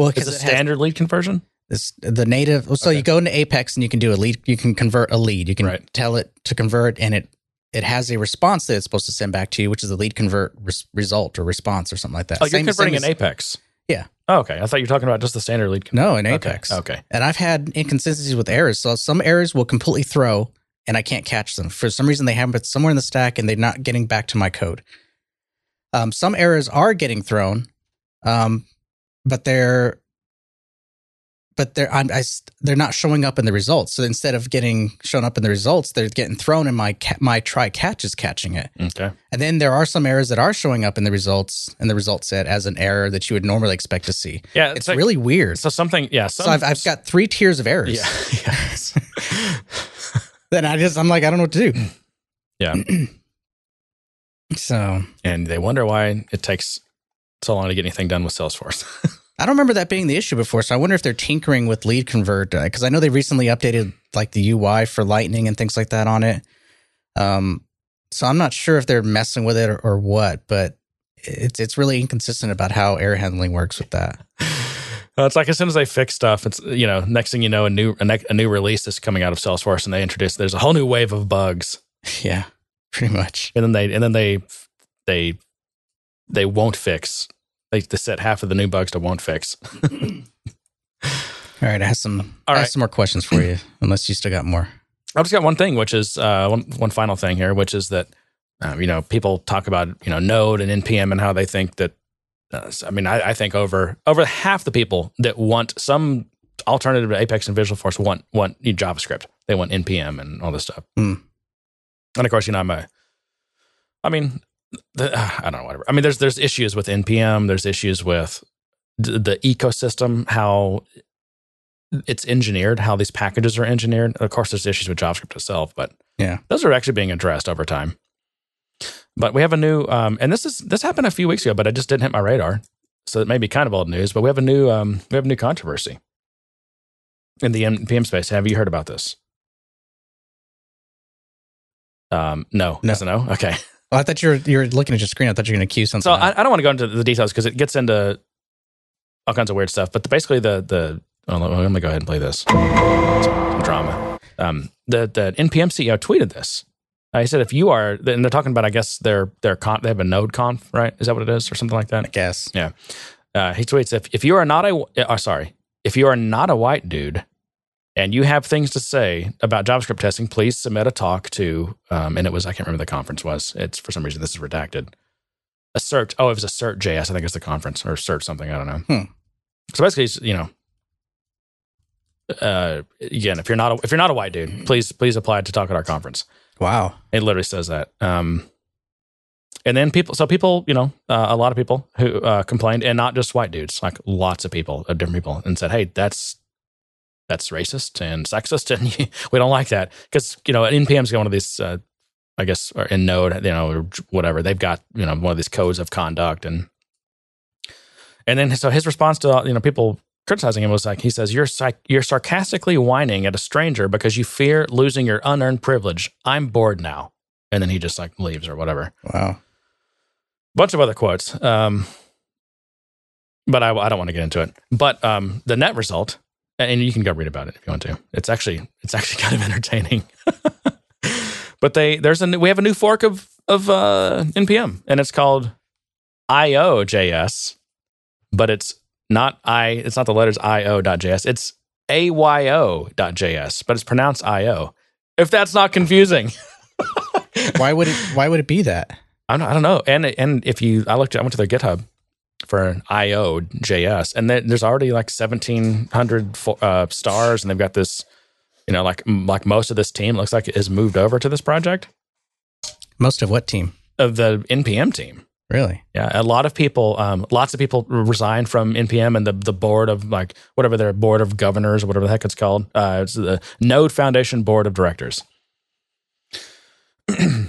Well, Is because it it has standard lead conversion? this the native so Okay. you go into apex and you can do a lead you can convert a lead you can Right. tell it to convert and it it has a response that it's supposed to send back to you which is a lead convert res- result or response or something like that Oh, you're Same- converting same in Apex. Yeah. Oh, okay. I thought you were talking about just the standard lead. No in apex Okay. and i've had inconsistencies with errors so some errors will completely throw and i can't catch them for some reason they happen but somewhere in the stack and they're not getting back to my code um, some errors are getting thrown um, but they're but they're I'm, I, they're not showing up in the results. So instead of getting shown up in the results, they're getting thrown, and my ca- my try catch is catching it. Okay. And then there are some errors that are showing up in the results in the result set as an error that you would normally expect to see. Yeah. It's like- really weird. so something. Yeah. Some, so I've, I've got three tiers of errors. Yeah. yeah. Then I just I'm like I don't know what to do. Yeah. So and they wonder why it takes so long to get anything done with Salesforce. I don't remember that being the issue before. So I wonder if they're tinkering with lead convert because I know they recently updated like the UI for Lightning and things like that on it. Um, so I'm not sure if they're messing with it or, or what, but it's it's really inconsistent about how error handling works with that. Well, it's like as soon as they fix stuff, it's you know next thing you know a new a, ne- a new release is coming out of Salesforce and they introduce there's a whole new wave of bugs yeah, pretty much. and then they and then they they they won't fix they, they set half of the new bugs to won't fix. All right, I have some All I have some more questions for you, unless you still got more. I've just got one thing, which is uh, one one final thing here, which is that um, you know people talk about you know Node and npm and how they think that. Uh, I mean, I, I think over over half the people that want some alternative to Apex and Visualforce want want JavaScript. They want npm and all this stuff. Hmm. And of course, you know, I'm a. I mean, the, I don't know, whatever. I mean, there's there's issues with npm. There's issues with d- the ecosystem, how it's engineered, how these packages are engineered. Of course, there's issues with JavaScript itself, but Yeah. those are actually being addressed over time. But we have a new, um, and this is this happened a few weeks ago, but it just didn't hit my radar, so it may be kind of old news. But we have a new um, we have a new controversy in the NPM space. Have you heard about this? Um, no, No. no. Okay. Well, I thought you were you were looking at your screen. I thought you were going to cue something. So. I, I don't want to go into the details because it gets into all kinds of weird stuff. But the, basically, the the oh, let let me go ahead and play this Some drama. Um, the the NPM CEO tweeted this. Uh, he said, "If you are," and they're talking about, I guess their their con, they have a Node conf, right? Is that what it is, or something like that? I guess. Yeah. Uh, he tweets, "If if you are not a, uh, sorry, if you are not a white dude." And you have things to say about JavaScript testing, please submit a talk to, um, and it was, I can't remember the conference was. It's for some reason, this is redacted. Assert, oh, it was Assert JS, I think it's the conference, or Assert something, I don't know. Hmm. So basically, you know, uh, again, if you're not a, if you're not a white dude, please please apply to talk at our conference. Wow. It literally says that. Um, and then people, so people, you know, uh, a lot of people who uh, complained, and not just white dudes, like lots of people, different people, and said, "Hey, that's that's racist and sexist, and we don't like that." Because you know, NPM's got one of these, uh, I guess, or in Node, you know, or whatever, they've got you know one of these codes of conduct, and and then so his response to you know people criticizing him was like, he says, "You're psych- you're sarcastically whining at a stranger because you fear losing your unearned privilege. I'm bored now." And then he just like leaves or whatever Wow. bunch of other quotes. Um, but I, I don't want to get into it. But um, the net result, and you can go read about it if you want to. It's actually it's actually kind of entertaining. but they there's a we have a new fork of of uh, npm, and it's called io.js, but it's not i. It's not the letters io.js. It's ayo.js, but it's pronounced io. If that's not confusing. Why would it? Why would it be that? I don't, I don't know. And and if you, I looked, I went to their GitHub for an IO JS, and then there's already like 1,700 uh, stars, and they've got this, you know, like like most of this team looks like it has moved over to this project Most of what team? of the NPM team. Really? Yeah, a lot of people, um, lots of people resigned from NPM and the the board of like whatever their board of governors or whatever the heck it's called. Uh, it's the Node Foundation board of directors.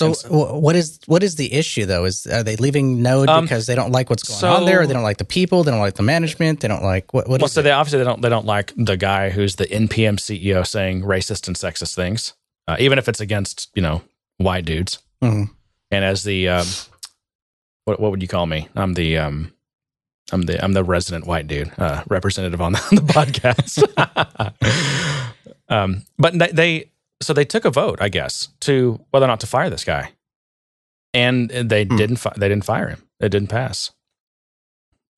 So, what is what is the issue though? Is are they leaving Node Um, because they don't like what's going so- on there? Or they don't like the people. They don't like the management. They don't like what? What Well, so it? they obviously they don't they don't like the guy who's the NPM CEO saying racist and sexist things, uh, even if it's against you know white dudes. Mhm. And as the um, what what would you call me? I'm the um, I'm the I'm the resident white dude uh, representative on the, on the podcast. um, but they, they so they took a vote, I guess, to whether or not to fire this guy, and they Hmm. didn't fi- they didn't fire him. It didn't pass.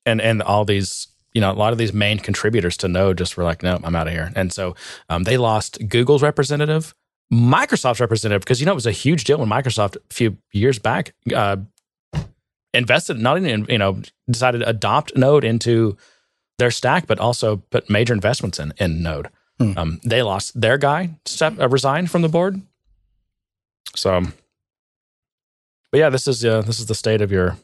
And and all these you know a lot of these main contributors to Node just were like, no, I'm out of here. And so um, they lost Google's representative, Microsoft's representative, because you know it was a huge deal when Microsoft a few years back uh, invested not only in you know decided to adopt Node into their stack, but also put major investments in in Node. Hmm. Um, they lost their guy, step, uh, resigned from the board. So, but yeah, this is uh, this is the state of your.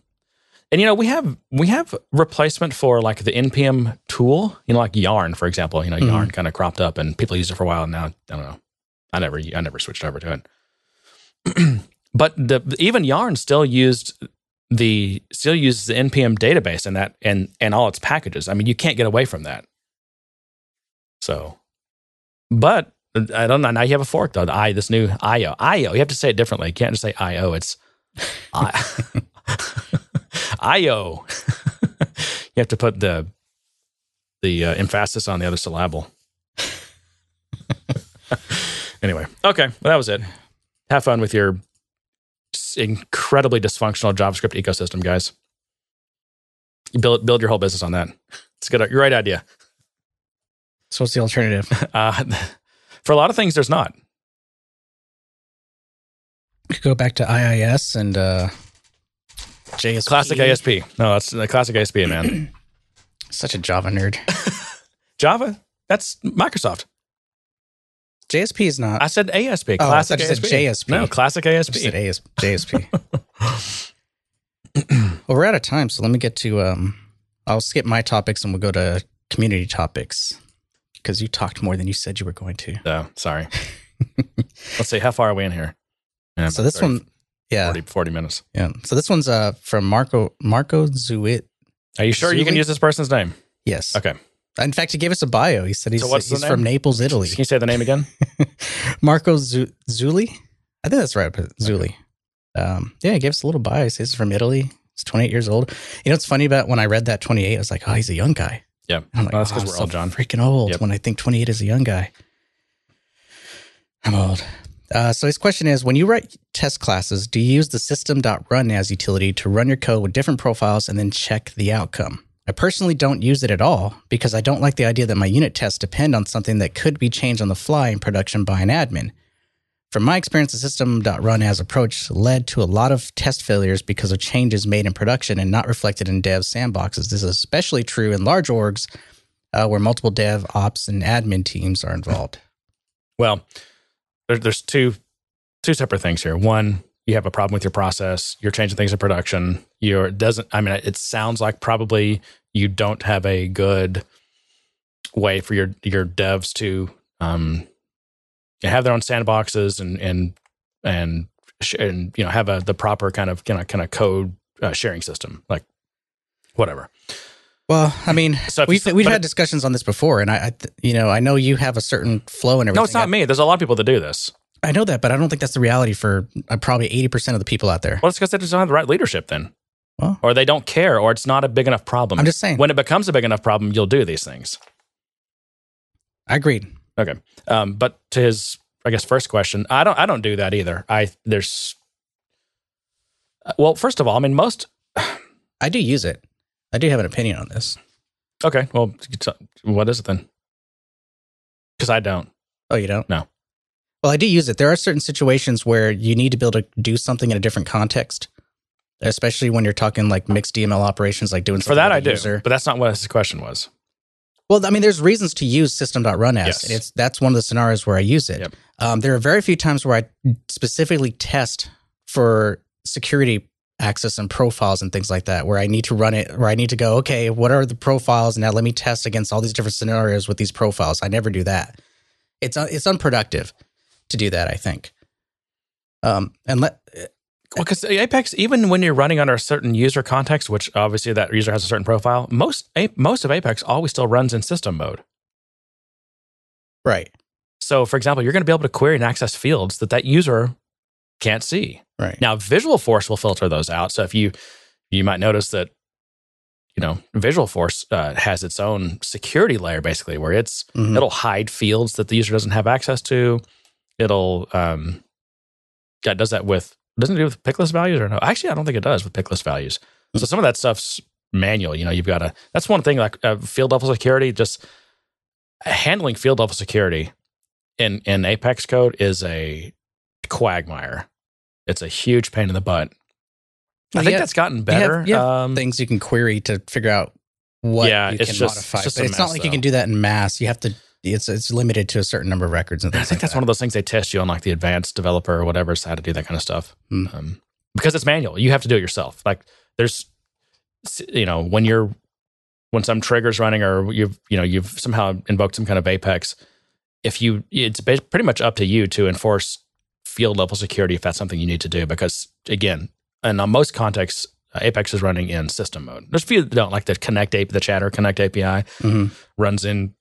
And you know we have we have replacement for like the npm tool. You know, like Yarn, for example. You know, Mhm. Yarn kind of cropped up, and people used it for a while. And now I don't know. I never I never switched over to it. but the even Yarn still used the still uses the npm database and that and and all its packages. I mean, you can't get away from that. So, but I don't know. Now you have a fork though. The I this new IO IO. You have to say it differently. You can't just say IO. It's I, IO. you have to put the the uh, emphasis on the other syllable. anyway, okay, well, that was it. Have fun with your incredibly dysfunctional JavaScript ecosystem, guys. You build build your whole business on that. It's a good, great idea. So what's the alternative? Uh, for a lot of things, there's not. Could go back to IIS and uh, JSP. Classic ASP. No, that's the classic ASP, man. Such a Java nerd. Java, that's Microsoft. JSP is not. I said ASP. Oh, Classic thought you said JSP. No, classic ASP. just said AS, JSP. well, we're out of time, so let me get to. Um, I'll skip my topics and we'll go to community topics. Because you talked more than you said you were going to. So sorry. Let's see. How far are we in here? Yeah, so this 30, one, yeah, 40, 40 minutes. yeah. So this one's uh from Marco Marco Zuit. Are you sure you can use this person's name? Yes. Okay. In fact, he gave us a bio. He said he's, So he's from? Naples, Italy. Can you say the name again? Marco Zu- Zuli. I think that's right. But Zuli. Um, yeah, he gave us a little bio. He says he's from Italy. He's 28 years old. You know what's funny about when I read that 28, I was like, oh, he's a young guy. Yeah. I'm like, Well, that's oh, 'cause I'm we're so old, John. freaking old Yep. when I think 28 is a young guy. I'm old. Uh, so his question is: When you write test classes, do you use the system.run as utility to run your code with different profiles and then check the outcome? I personally don't use it at all because I don't like the idea that my unit tests depend on something that could be changed on the fly in production by an admin. From my experience, the system.run as approach led to a lot of test failures because of changes made in production and not reflected in dev sandboxes. This is especially true in large orgs uh, where multiple dev, ops, and admin teams are involved. Well, there, there's two two separate things here. One, you have a problem with your process. You're changing things in production. You're doesn't. I mean, it sounds like probably you don't have a good way for your your devs to um, have their own sandboxes and and and sh- and you know have a the proper kind of kind of kind of code uh, sharing system like whatever. Well, I mean, So we've you- we've had it- discussions on this before, and I, I, you know, I know you have a certain flow and everything. No, it's not me. There's a lot of people that do this. I know that, but I don't think that's the reality for uh, probably eighty percent of the people out there. Well, it's because they just don't have the right leadership then. Well- or they don't care, or it's not a big enough problem. I'm just saying. when it becomes a big enough problem, you'll do these things. I agreed. Um, but to his, I guess, first question, I don't, I don't do that either. I there's, uh, well, first of all, I mean, most. I do use it. I do have an opinion on this. Okay, well, what is it then? Because I don't. Oh, you don't? No. Well, I do use it. There are certain situations where you need to be able to do something in a different context, especially when you're talking like mixed DML operations, like doing For that, I do. user. But that's not what his question was. Well, I mean, there's reasons to use system.run as. Yes. and It's that's one of the scenarios where I use it. Yep. Um, there are very few times where I specifically test for security access and profiles and things like that, where I need to run it, where I need to go, okay, what are the profiles? Now let me test against all these different scenarios with these profiles. I never do that. It's uh, it's unproductive to do that. I think. Um, and let Well, because Apex, even when you're running under a certain user context, which obviously that user has a certain profile, most most of Apex always still runs in system mode. right, So, for example, you're going to be able to query and access fields that that user can't see. right, Now, Visualforce will filter those out. So, if you you might notice that you know Visualforce uh, has its own security layer, basically, where it's Mhm. it'll hide fields that the user doesn't have access to. It'll um, yeah, it does that with doesn't it do with picklist values or no? Actually, I don't think it does with picklist values. So some of that stuff's manual. You know, you've got to. That's one thing like uh, field level security. Just handling field level security in in Apex code is a quagmire. It's a huge pain in the butt. I Well, think yeah, that's gotten better. have um, things you can query to figure out what Yeah, you can just- modify. it's but it's not like you can do that in mass. You have to. It's it's limited to a certain number of records and I think like that's that. one of those things they test you on, like the advanced developer or whatever, is how to do that kind of stuff. Hmm. Um, because it's manual, you have to do it yourself. Like there's, you know, when you're when some triggers running or you've you know you've somehow invoked some kind of Apex, if you it's pretty much up to you to enforce field level security if that's something you need to do. Because again, and on most contexts, uh, Apex is running in system mode. There's a few that don't like the connect API, the chatter connect API Mhm. runs in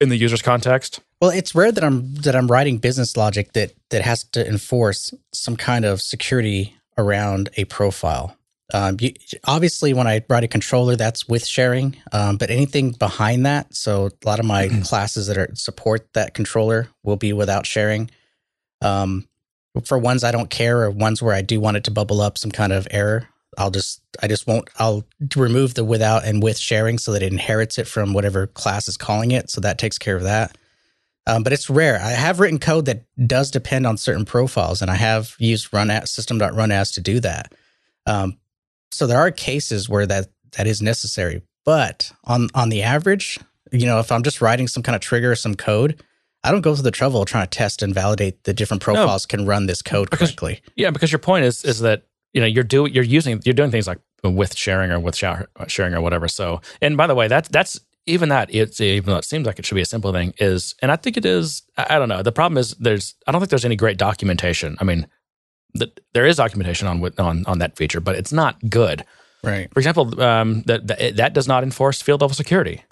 in the user's context. Well, it's rare that I'm that I'm writing business logic that that has to enforce some kind of security around a profile. Um, you, obviously, when I write a controller, that's with sharing. Um, but anything behind that, so a lot of my classes that are support that controller will be without sharing. Um, for ones I don't care, or ones where I do want it to bubble up some kind of error, I'll just I just won't I'll remove the without and with sharing so that it inherits it from whatever class is calling it. So that takes care of that. Um, but it's rare. I have written code that does depend on certain profiles, and I have used run as system.run as to do that. Um, so there are cases where that that is necessary. But on on the average, you know, if I'm just writing some kind of trigger or some code, I don't go through the trouble of trying to test and validate the different profiles can run this code Because- correctly. Yeah, because your point is is that you know you're doing you're using you're doing things like with sharing or with sharing or whatever. So, and by the way, that's that's even that, it's even though it seems like it should be a simple thing, is, and I think it is. I, don't know. The problem is there's. I don't think there's any great documentation. I mean, the, there is documentation on on on that feature, but it's not good. Right. For example, um, that that that does not enforce field level security.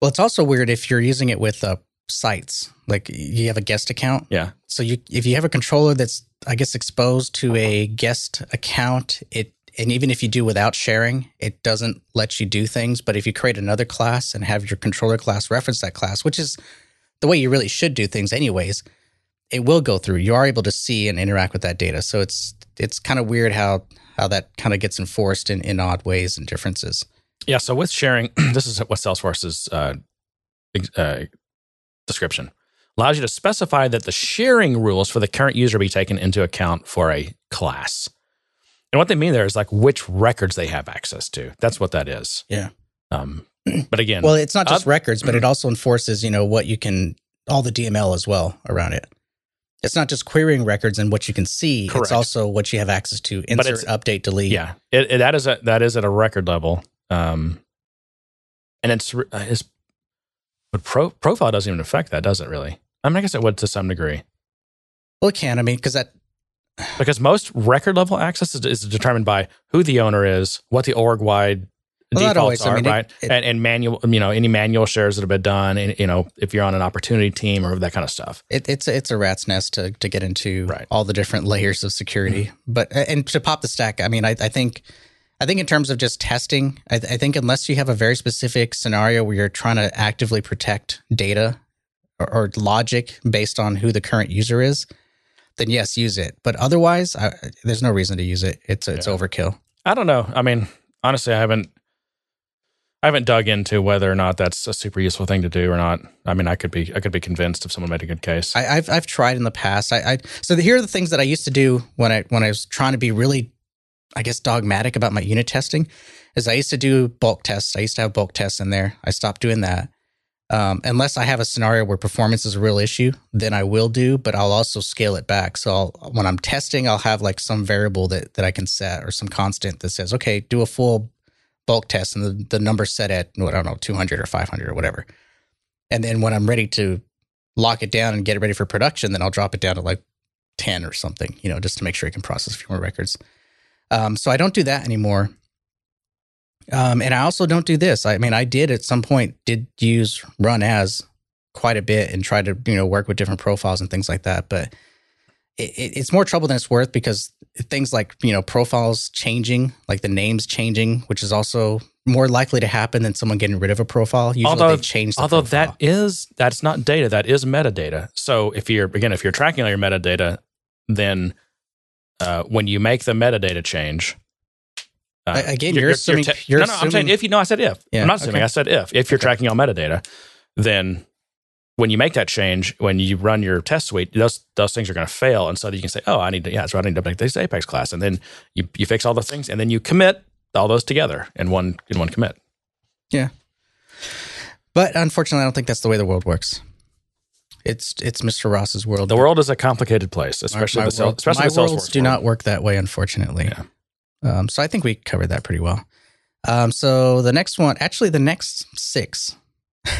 Well, it's also weird if you're using it with uh, sites. Like you have a guest account. Yeah. So you if you have a controller that's I guess exposed to a guest account, it and even if you do without sharing, it doesn't let you do things. But if you create another class and have your controller class reference that class, which is the way you really should do things anyways, it will go through. You are able to see and interact with that data. So it's it's kind of weird how how that kind of gets enforced in, in odd ways and differences. Yeah. So with sharing, this is what Salesforce's uh, uh, description allows you to specify that the sharing rules for the current user be taken into account for a class. And what they mean there is like which records they have access to. That's what that is. Yeah. Um, but again, Well, it's not just Uh, records, but it also enforces, you know, what you can, all the DML as well around it. It's not just querying records and what you can see. Correct. It's also what you have access to. Insert, it's- update, delete. yeah, it, it- that is a, that is at a record level. Um, and it's uh, is, but pro, profile doesn't even affect that, does it? Really? I mean, I guess it would to some degree. Well, it can. I mean, because that, because most record level access is, is determined by who the owner is, what the org wide Well, defaults always. I are, mean, right? it- and, and manual, you know, any manual shares that have been done, and you know, if you're on an opportunity team or that kind of stuff. it it's, it's a rat's nest to, to get into Right. all the different layers of security. Mm-hmm. But, and to pop the stack, I mean, I, I think, I think in terms of just testing, I, I think unless you have a very specific scenario where you're trying to actively protect data or, or logic based on who the current user is, then yes, use it. But otherwise, I, there's no reason to use it. It's it's Yeah. overkill. I don't know. I mean, honestly, I haven't, I haven't dug into whether or not that's a super useful thing to do or not. I mean, I could be, I could be convinced if someone made a good case. I, I've I've tried in the past. I, I so here are the things that I used to do when I when I was trying to be really, I guess, dogmatic about my unit testing. Is I used to do bulk tests. I used to have bulk tests in there. I stopped doing that. Um, unless I have a scenario where performance is a real issue, then I will do. But I'll also scale it back. So I'll, when I'm testing, I'll have like some variable that that I can set or some constant that says, okay, do a full bulk test, and the the number set at I don't know 200 or 500 or whatever. And then when I'm ready to lock it down and get it ready for production, then I'll drop it down to like 10 or something, you know, just to make sure I can process a few more records. Um, so I don't do that anymore. Um, and I also don't do this. I mean, I did at some point did use run as quite a bit and try to, you know, work with different profiles and things like that. But it, it, it's more trouble than it's worth because things like, you know, profiles changing, like the names changing, which is also more likely to happen than someone getting rid of a profile. Usually Although- they change the Although profile. that is that's not data, that is metadata. So if you're again, if you're tracking all your metadata, then uh, when you make the metadata change, uh, again, you're assuming- you're no, no. I'm saying if you know, I said if. Yeah, I'm not assuming. okay. I said if. If you're Okay. tracking all metadata, then when you make that change, when you run your test suite, those those things are going to fail, and so you can say, "Oh, I need to yeah, so I need to make this Apex class," and then you you fix all those things, and then you commit all those together in one in one commit. Yeah, but unfortunately, I don't think that's the way the world works. It's it's Mr. Ross's world. The world is a complicated place, especially my the Sal- world- especially my the worlds do world. not work that way, unfortunately. Yeah. Um, so I think we covered that pretty well. Um, so the next one, actually, the next six. uh,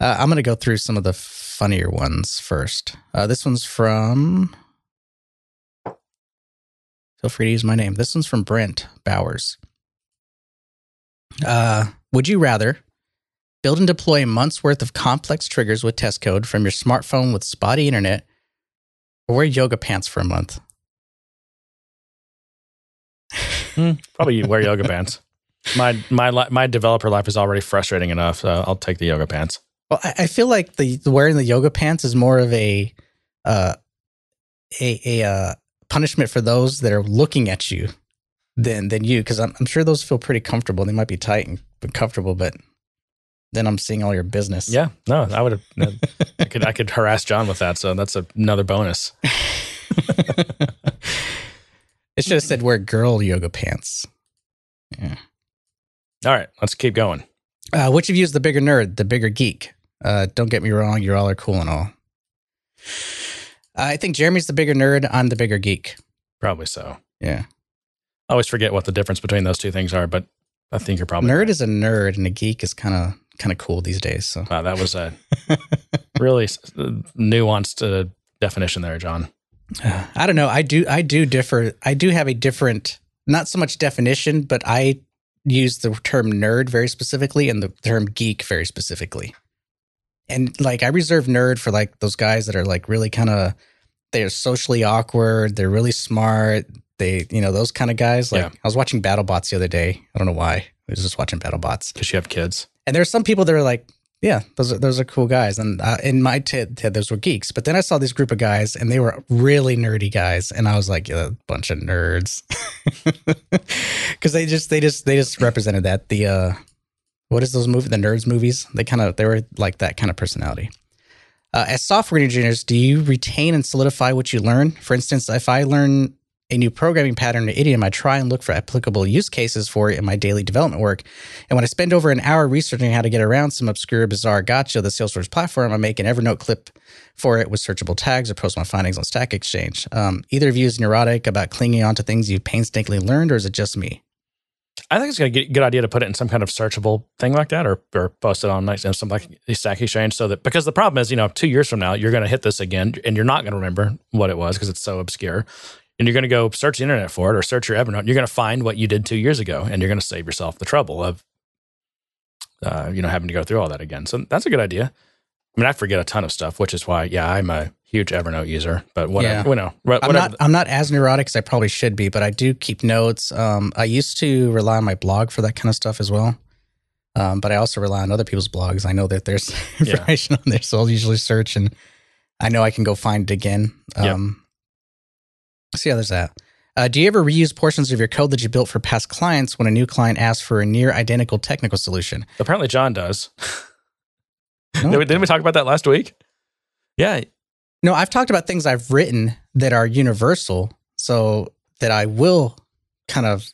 I'm going to go through some of the funnier ones first. Uh, this one's from. Feel free to use my name. This one's from Brent Bowers. Uh, would you rather build and deploy months worth of complex triggers with test code from your smartphone with spotty internet, or wear yoga pants for a month? Probably wear yoga pants. My my my developer life is already frustrating enough. So I'll take the yoga pants. Well, I, I feel like the, the wearing the yoga pants is more of a uh, a a uh, punishment for those that are looking at you than than you, because I'm, I'm sure those feel pretty comfortable. They might be tight and but comfortable, but then I'm seeing all your business. Yeah, no, I would have. I could I could harass John with that. So that's another bonus. it should have said wear girl yoga pants. Yeah. All right, let's keep going. Uh, which of you is the bigger nerd, the bigger geek? Uh, don't get me wrong, you all are cool and all. I think Jeremy's the bigger nerd. I'm the bigger geek. Probably so. Yeah. I always forget what the difference between those two things are, but I think you're probably nerd is a nerd, and a geek is kind of kind of cool these days. So Wow, that was a really nuanced uh, definition there, John. I don't know. I do I do differ. I do have a different, not so much definition, but I use the term nerd very specifically and the term geek very specifically. And like I reserve nerd for like those guys that are like really kind of they're socially awkward, they're really smart, they you know those kind of guys. Like Yeah. I was watching BattleBots the other day. I don't know why. I was just watching BattleBots. Because you have kids. And there's some people that are like, yeah, those are those are cool guys. And uh, in my TED, those were geeks. But then I saw this group of guys, and they were really nerdy guys, and I was like, a bunch of nerds, because they just they just they just represented that the uh, what is those movies? The nerds movies. They kind of they were like that kind of personality. Uh, as software engineers, do you retain and solidify what you learn? For instance, if I learn a new programming pattern or idiom, I try and look for applicable use cases for it in my daily development work. And when I spend over an hour researching how to get around some obscure, bizarre gotcha the Salesforce platform, I make an Evernote clip for it with searchable tags or post my findings on Stack Exchange. Um, either of you is neurotic about clinging on to things you've painstakingly learned, or is it just me? I think it's a good, good idea to put it in some kind of searchable thing like that, or or post it on like you know, something like Stack Exchange, so that because the problem is, you know, two years from now you're going to hit this again, and you're not going to remember what it was because it's so obscure, and you're going to go search the internet for it or search your Evernote. You're going to find what you did two years ago, and you're going to save yourself the trouble of, uh, you know, having to go through all that again. So that's a good idea. I mean, I forget a ton of stuff, which is why, yeah, I'm a huge Evernote user. But whatever, Yeah. you know, wha- I'm not. I'm not as neurotic as I probably should be, but I do keep notes. Um, I used to rely on my blog for that kind of stuff as well, um, but I also rely on other people's blogs. I know that there's Yeah. information on there, so I'll usually search, and I know I can go find it again. Yep. So yeah, there's that. Uh, do you ever reuse portions of your code that you built for past clients when a new client asks for a near identical technical solution? Apparently, John does. No, Didn't we- didn't we talk about that last week? Yeah, No, I've talked about things I've written that are universal, so that I will kind of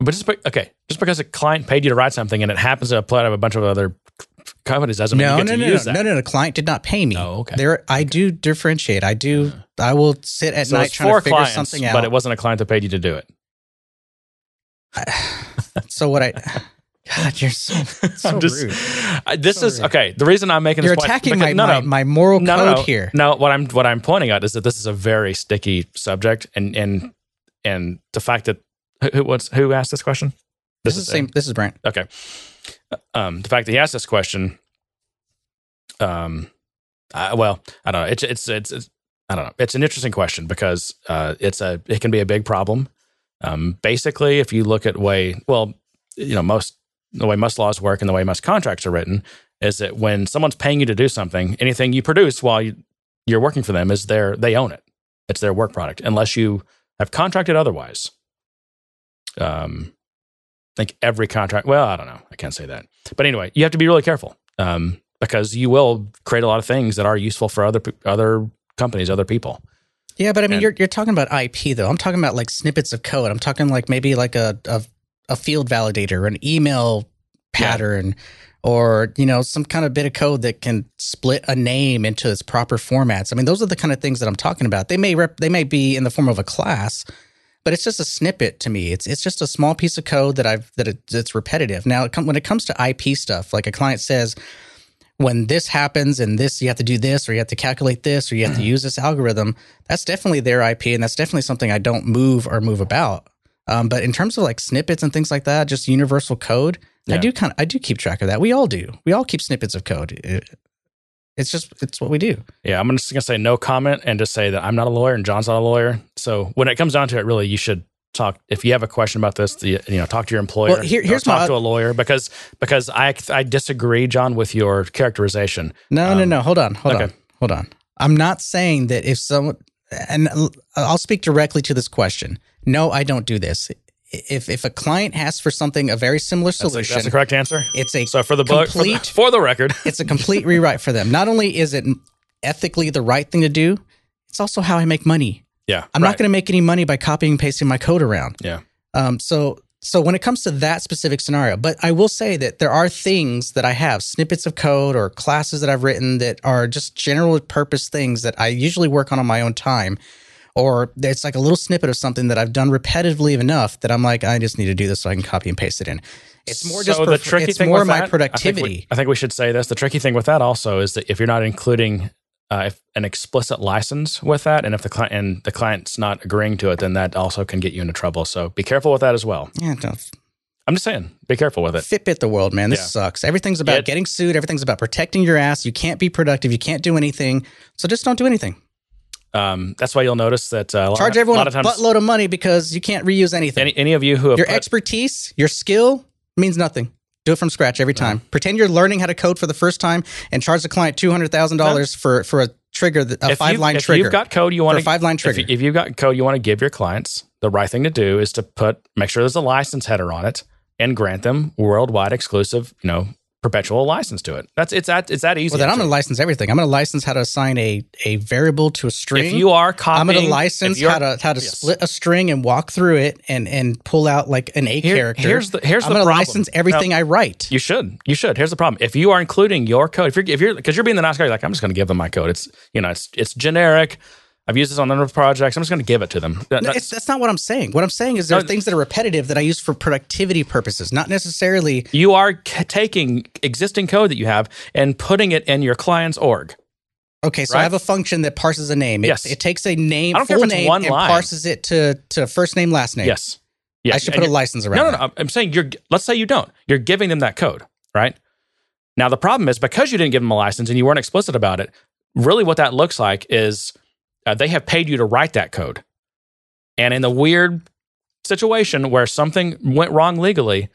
But just be- okay, just because a client paid you to write something and it happens to apply to a bunch of other companies doesn't mean no, get no, to no, no, that. no, no, no. Client did not pay me. Oh, okay. There, I do differentiate. I do. Uh-huh. I will sit at so night trying to figure clients, something out. but it wasn't a client that paid you to do it. so what I, God, you're so, so I'm just, rude. I- this So is rude. okay. The reason I'm making You're this point, attacking because- my, no, my, no, my moral no, code no, no. here. No, what I'm what I'm pointing out is that this is a very sticky subject, and and and the fact that who who- what's who asked this question? This is the same. This is Brent. Okay. Um, the fact that he asked this question, um, uh, well, I don't know. It's, it's it's it's I don't know. It's an interesting question because uh, it's a it can be a big problem. Um, basically, if you look at way well, you know most the way most laws work and the way most contracts are written is that when someone's paying you to do something, anything you produce while you, you're working for them is their they own it. It's their work product unless you have contracted otherwise. Um, I think every contract. Well, I don't know. I can't say that. But anyway, you have to be really careful um, because you will create a lot of things that are useful for other other companies, other people. Yeah, but I mean, And- you're you're talking about IP though. I'm talking about like snippets of code. I'm talking like maybe like a a, a field validator, an email pattern, or you know some kind of bit of code that can split a name into its proper formats. I mean, those are the kind of things that I'm talking about. They may rep, they may be in the form of a class, but it's just a snippet to me. It's it's just a small piece of code that I've that it, it's repetitive. Now, it come, when it comes to IP stuff, like a client says, when this happens and this you have to do this or you have to calculate this or you have to use this algorithm that's definitely their ip and that's definitely something i don't move or move about. Um, but in terms of like snippets and things like that just universal code i do kind of i do keep track of that. We all do. We all keep snippets of code it's just it's what we do Yeah, I'm just gonna say no comment and just say that I'm not a lawyer and John's not a lawyer. So when it comes down to it, really, you should talk. If you have a question about this, the, you know, talk to your employer. Well, here- here's talk my- to a lawyer because because I I disagree, John, with your characterization. no no Um, no hold on hold on hold on i'm not saying that if someone and i'll speak directly to this question no i don't do this if if a client asks for something a very similar That's, the- solution that's the correct answer. it's a So for the book, for the, for the record, it's a complete rewrite for them. Not only is it ethically the right thing to do, it's also how I make money. yeah, I'm right. not going to make any money by copying and pasting my code around. Yeah. Um, so so when it comes to that specific scenario, but I will say that there are things that I have snippets of code or classes that I've written that are just general purpose things that I usually work on on my own time, or it's like a little snippet of something that I've done repetitively enough that I'm like, I just need to do this so I can copy and paste it in. It's more just So for, the tricky it's thing more with my that, productivity. I think, we, I think we should say this. The tricky thing with that also is that if you're not including uh, if an explicit license with that, and if the client and the client's not agreeing to it, then that also can get you into trouble. So be careful with that as well. yeah, don't I'm just saying, be careful with it. Fitbit the world, man. This Yeah. sucks. Everything's about It- getting sued. Everything's about protecting your ass. You can't be productive. You can't do anything. So just don't do anything. Um, that's why you'll notice that uh, a lot, Charge a everyone lot a of times. buttload of money because you can't reuse anything. Any, any of you who have your put- expertise, your skill means nothing. Do it from scratch every time. Pretend you're learning how to code for the first time and charge the client two hundred thousand dollars for for a trigger, a if five you- line if trigger. you've got code you want a five line if, trigger. you- if you've got code you want to give your clients, the right thing to do is to put make sure there's a license header on it and grant them worldwide exclusive, you know, perpetual license to it. That's it's that it's that easy. well, then I'm going to license everything. I'm going to license how to assign a a variable to a string. if you are copying, I'm going to license how to how to yes. split a string and walk through it and and pull out like an A Here- character. Here's the here's I'm the going to problem. license everything I write. You should. You should. Here's the problem. If you are including your code, if you're if you're because you're being the nice guy, you're like I'm just going to give them my code. It's you know it's it's generic. I've used this on a number of projects. I'm just going to give it to them. That- No, that's- that's not what I'm saying. What I'm saying is there are things that are repetitive that I use for productivity purposes, not necessarily. you are c- taking existing code that you have and putting it in your client's org. Okay, so Right? I have a function that parses a name. It, Yes. it takes a name, I don't care full name, one and line. parses it to to first name, last name. Yes. Yes. I should And put a license around. No, no, that. no. I'm saying you're. Let's say you don't. You're giving them that code, right? Now the problem is because you didn't give them a license and you weren't explicit about it. Really, what that looks like is uh, they have paid you to write that code, and in the weird situation where something went wrong legally,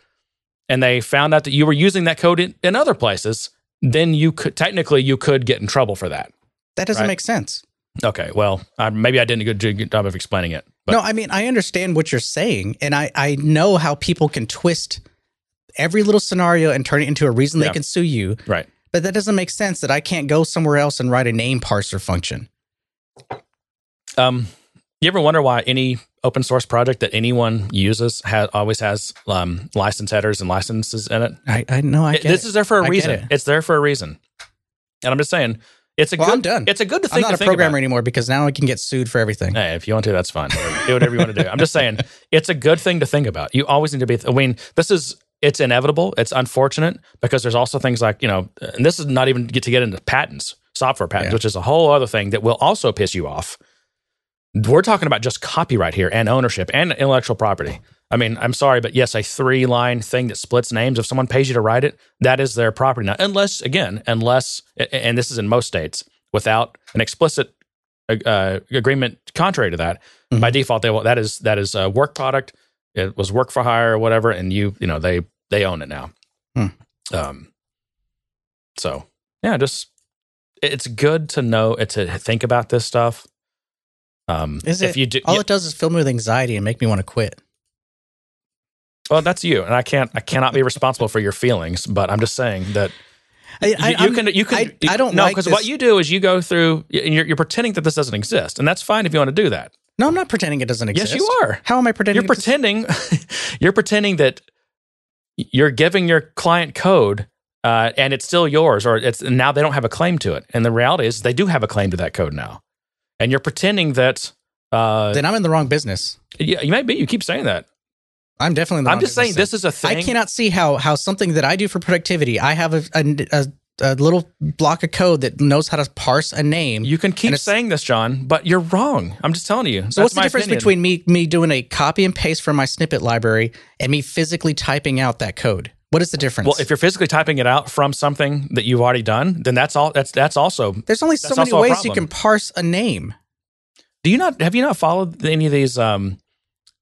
and they found out that you were using that code in, in other places, then you could technically you could get in trouble for that. That doesn't Right. make sense. Okay, well, uh, maybe I didn't do a good, good job of explaining it. But no, I mean I understand what you're saying, and I I know how people can twist every little scenario and turn it into a reason Yeah. they can sue you. right. But that doesn't make sense that I can't go somewhere else and write a name parser function. Um, you ever wonder why any open source project that anyone uses has always has um, license headers and licenses in it? I I know I It- this it. is there for a I reason. it. It's there for a reason. And I'm just saying, it's a Well, good. I'm done. It's a good I'm not to a programmer about. anymore because now I can get sued for everything. Hey, if you want to, that's fine. do whatever you want to do. I'm just saying, it's a good thing to think about. You always need to be. I mean, this is it's inevitable. It's unfortunate because there's also things like you know, and this is not even get to get into patents, software patents, Yeah. which is a whole other thing that will also piss you off. We're talking about just copyright here and ownership and intellectual property. I mean, I'm sorry, but yes, a three line thing that splits names. If someone pays you to write it, that is their property now. Unless, again, unless, and this is in most states, without an explicit uh, agreement contrary to that, Mhm. by default, they will, that is that is a work product. It was work for hire or whatever, and you you know they they own it now. Hmm. Um. So yeah, just it's good to know to think about this stuff. Um, Is if it? you do, All it does is fill me with anxiety and make me want to quit. well, that's you, and I can't I cannot be responsible for your feelings, but I'm just saying that I, you, I, you can you can I, I don't no because this- what you do is you go through and you're, you're pretending that this doesn't exist, and that's fine if you want to do that. No, I'm not pretending it doesn't exist. Yes, you are. How am I pretending? You're pretending you're pretending that you're giving your client code uh, and it's still yours, or it's now they don't have a claim to it. And the reality is they do have a claim to that code now, and you're pretending that. Uh, Then I'm in the wrong business. yeah, you might be. You keep saying that. I'm definitely. In the I'm just saying business this is a thing. I cannot see how how something that I do for productivity. I have a a, a, a little block of code that knows how to parse a name. You can keep saying this, John, but you're wrong. I'm just telling you. so what's the difference opinion. between me me doing a copy and paste from my snippet library and me physically typing out that code? What is the difference? Well, if you're physically typing it out from something that you've already done, then that's all. That's that's also. there's only so many ways you can parse a name. Do you not have you not followed any of these? Um,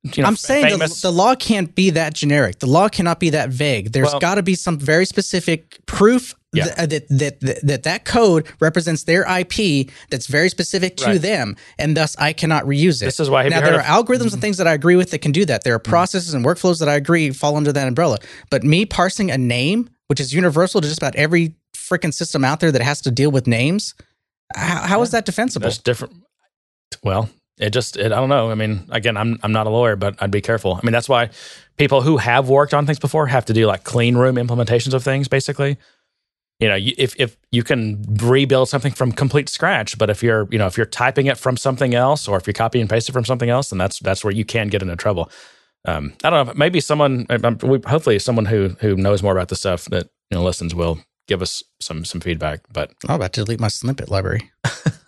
you know, I'm saying the, the law can't be that generic. The law cannot be that vague. There's Well- got to be some very specific proof Yeah. th- that, that, that that that code represents their IP that's very specific to Right. them, and thus I cannot reuse it. This is why. Now there of- are algorithms and things that I agree with that can do that. There are mm-hmm. processes and workflows that I agree fall under that umbrella. But me parsing a name, which is universal to just about every freaking system out there that has to deal with names, how, how is that defensible? That's different. Well, it just it, I don't know. I mean, again, I'm I'm not a lawyer, but I'd be careful. I mean, that's why people who have worked on things before have to do like clean room implementations of things, basically. you know, if if you can rebuild something from complete scratch, but if you're you know if you're typing it from something else or if you're copy and paste it from something else, then that's that's where you can get into trouble. Um, I don't know. Maybe someone, hopefully, someone who who knows more about the stuff that you know listens will give us some some feedback. But I'm about to delete my snippet library.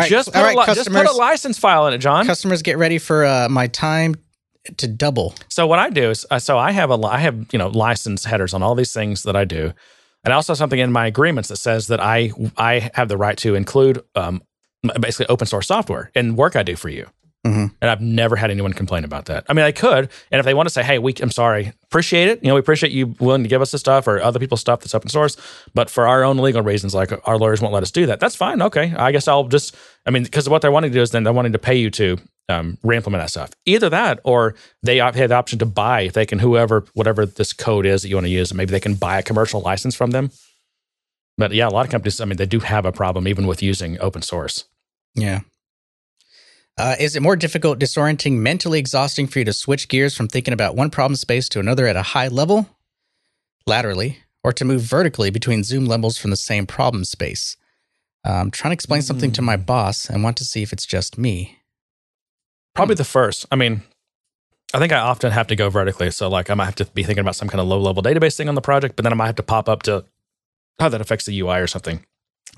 right, just put, all right, a, li- just put a license file in it, John. customers, get ready for uh, my time to double. So what I do is, uh, so I have a, I have you know license headers on all these things that I do, and I also have something in my agreements that says that I I have the right to include um, basically open source software in work I do for you. Mhm. And I've never had anyone complain about that. I mean, I could, and if they want to say, "Hey, we, I'm sorry, appreciate it. You know, we appreciate you willing to give us the stuff or other people's stuff that's open source, but for our own legal reasons, like our lawyers won't let us do that. That's fine. Okay, I guess I'll just. I mean, because what they're wanting to do is then they're wanting to pay you to um, re-implement that stuff. Either that, or they have the option to buy if they can whoever whatever this code is that you want to use, maybe they can buy a commercial license from them. But yeah, a lot of companies, I mean, they do have a problem even with using open source. Yeah. Uh, is it more difficult, disorienting, mentally exhausting for you to switch gears from thinking about one problem space to another at a high level, laterally, or to move vertically between zoom levels from the same problem space? Uh, I'm trying to explain something to my boss and want to see if it's just me. Probably Hmm. the first. I mean, I think I often have to go vertically. So, like, I might have to be thinking about some kind of low level database thing on the project, but then I might have to pop up to how that affects the UI or something.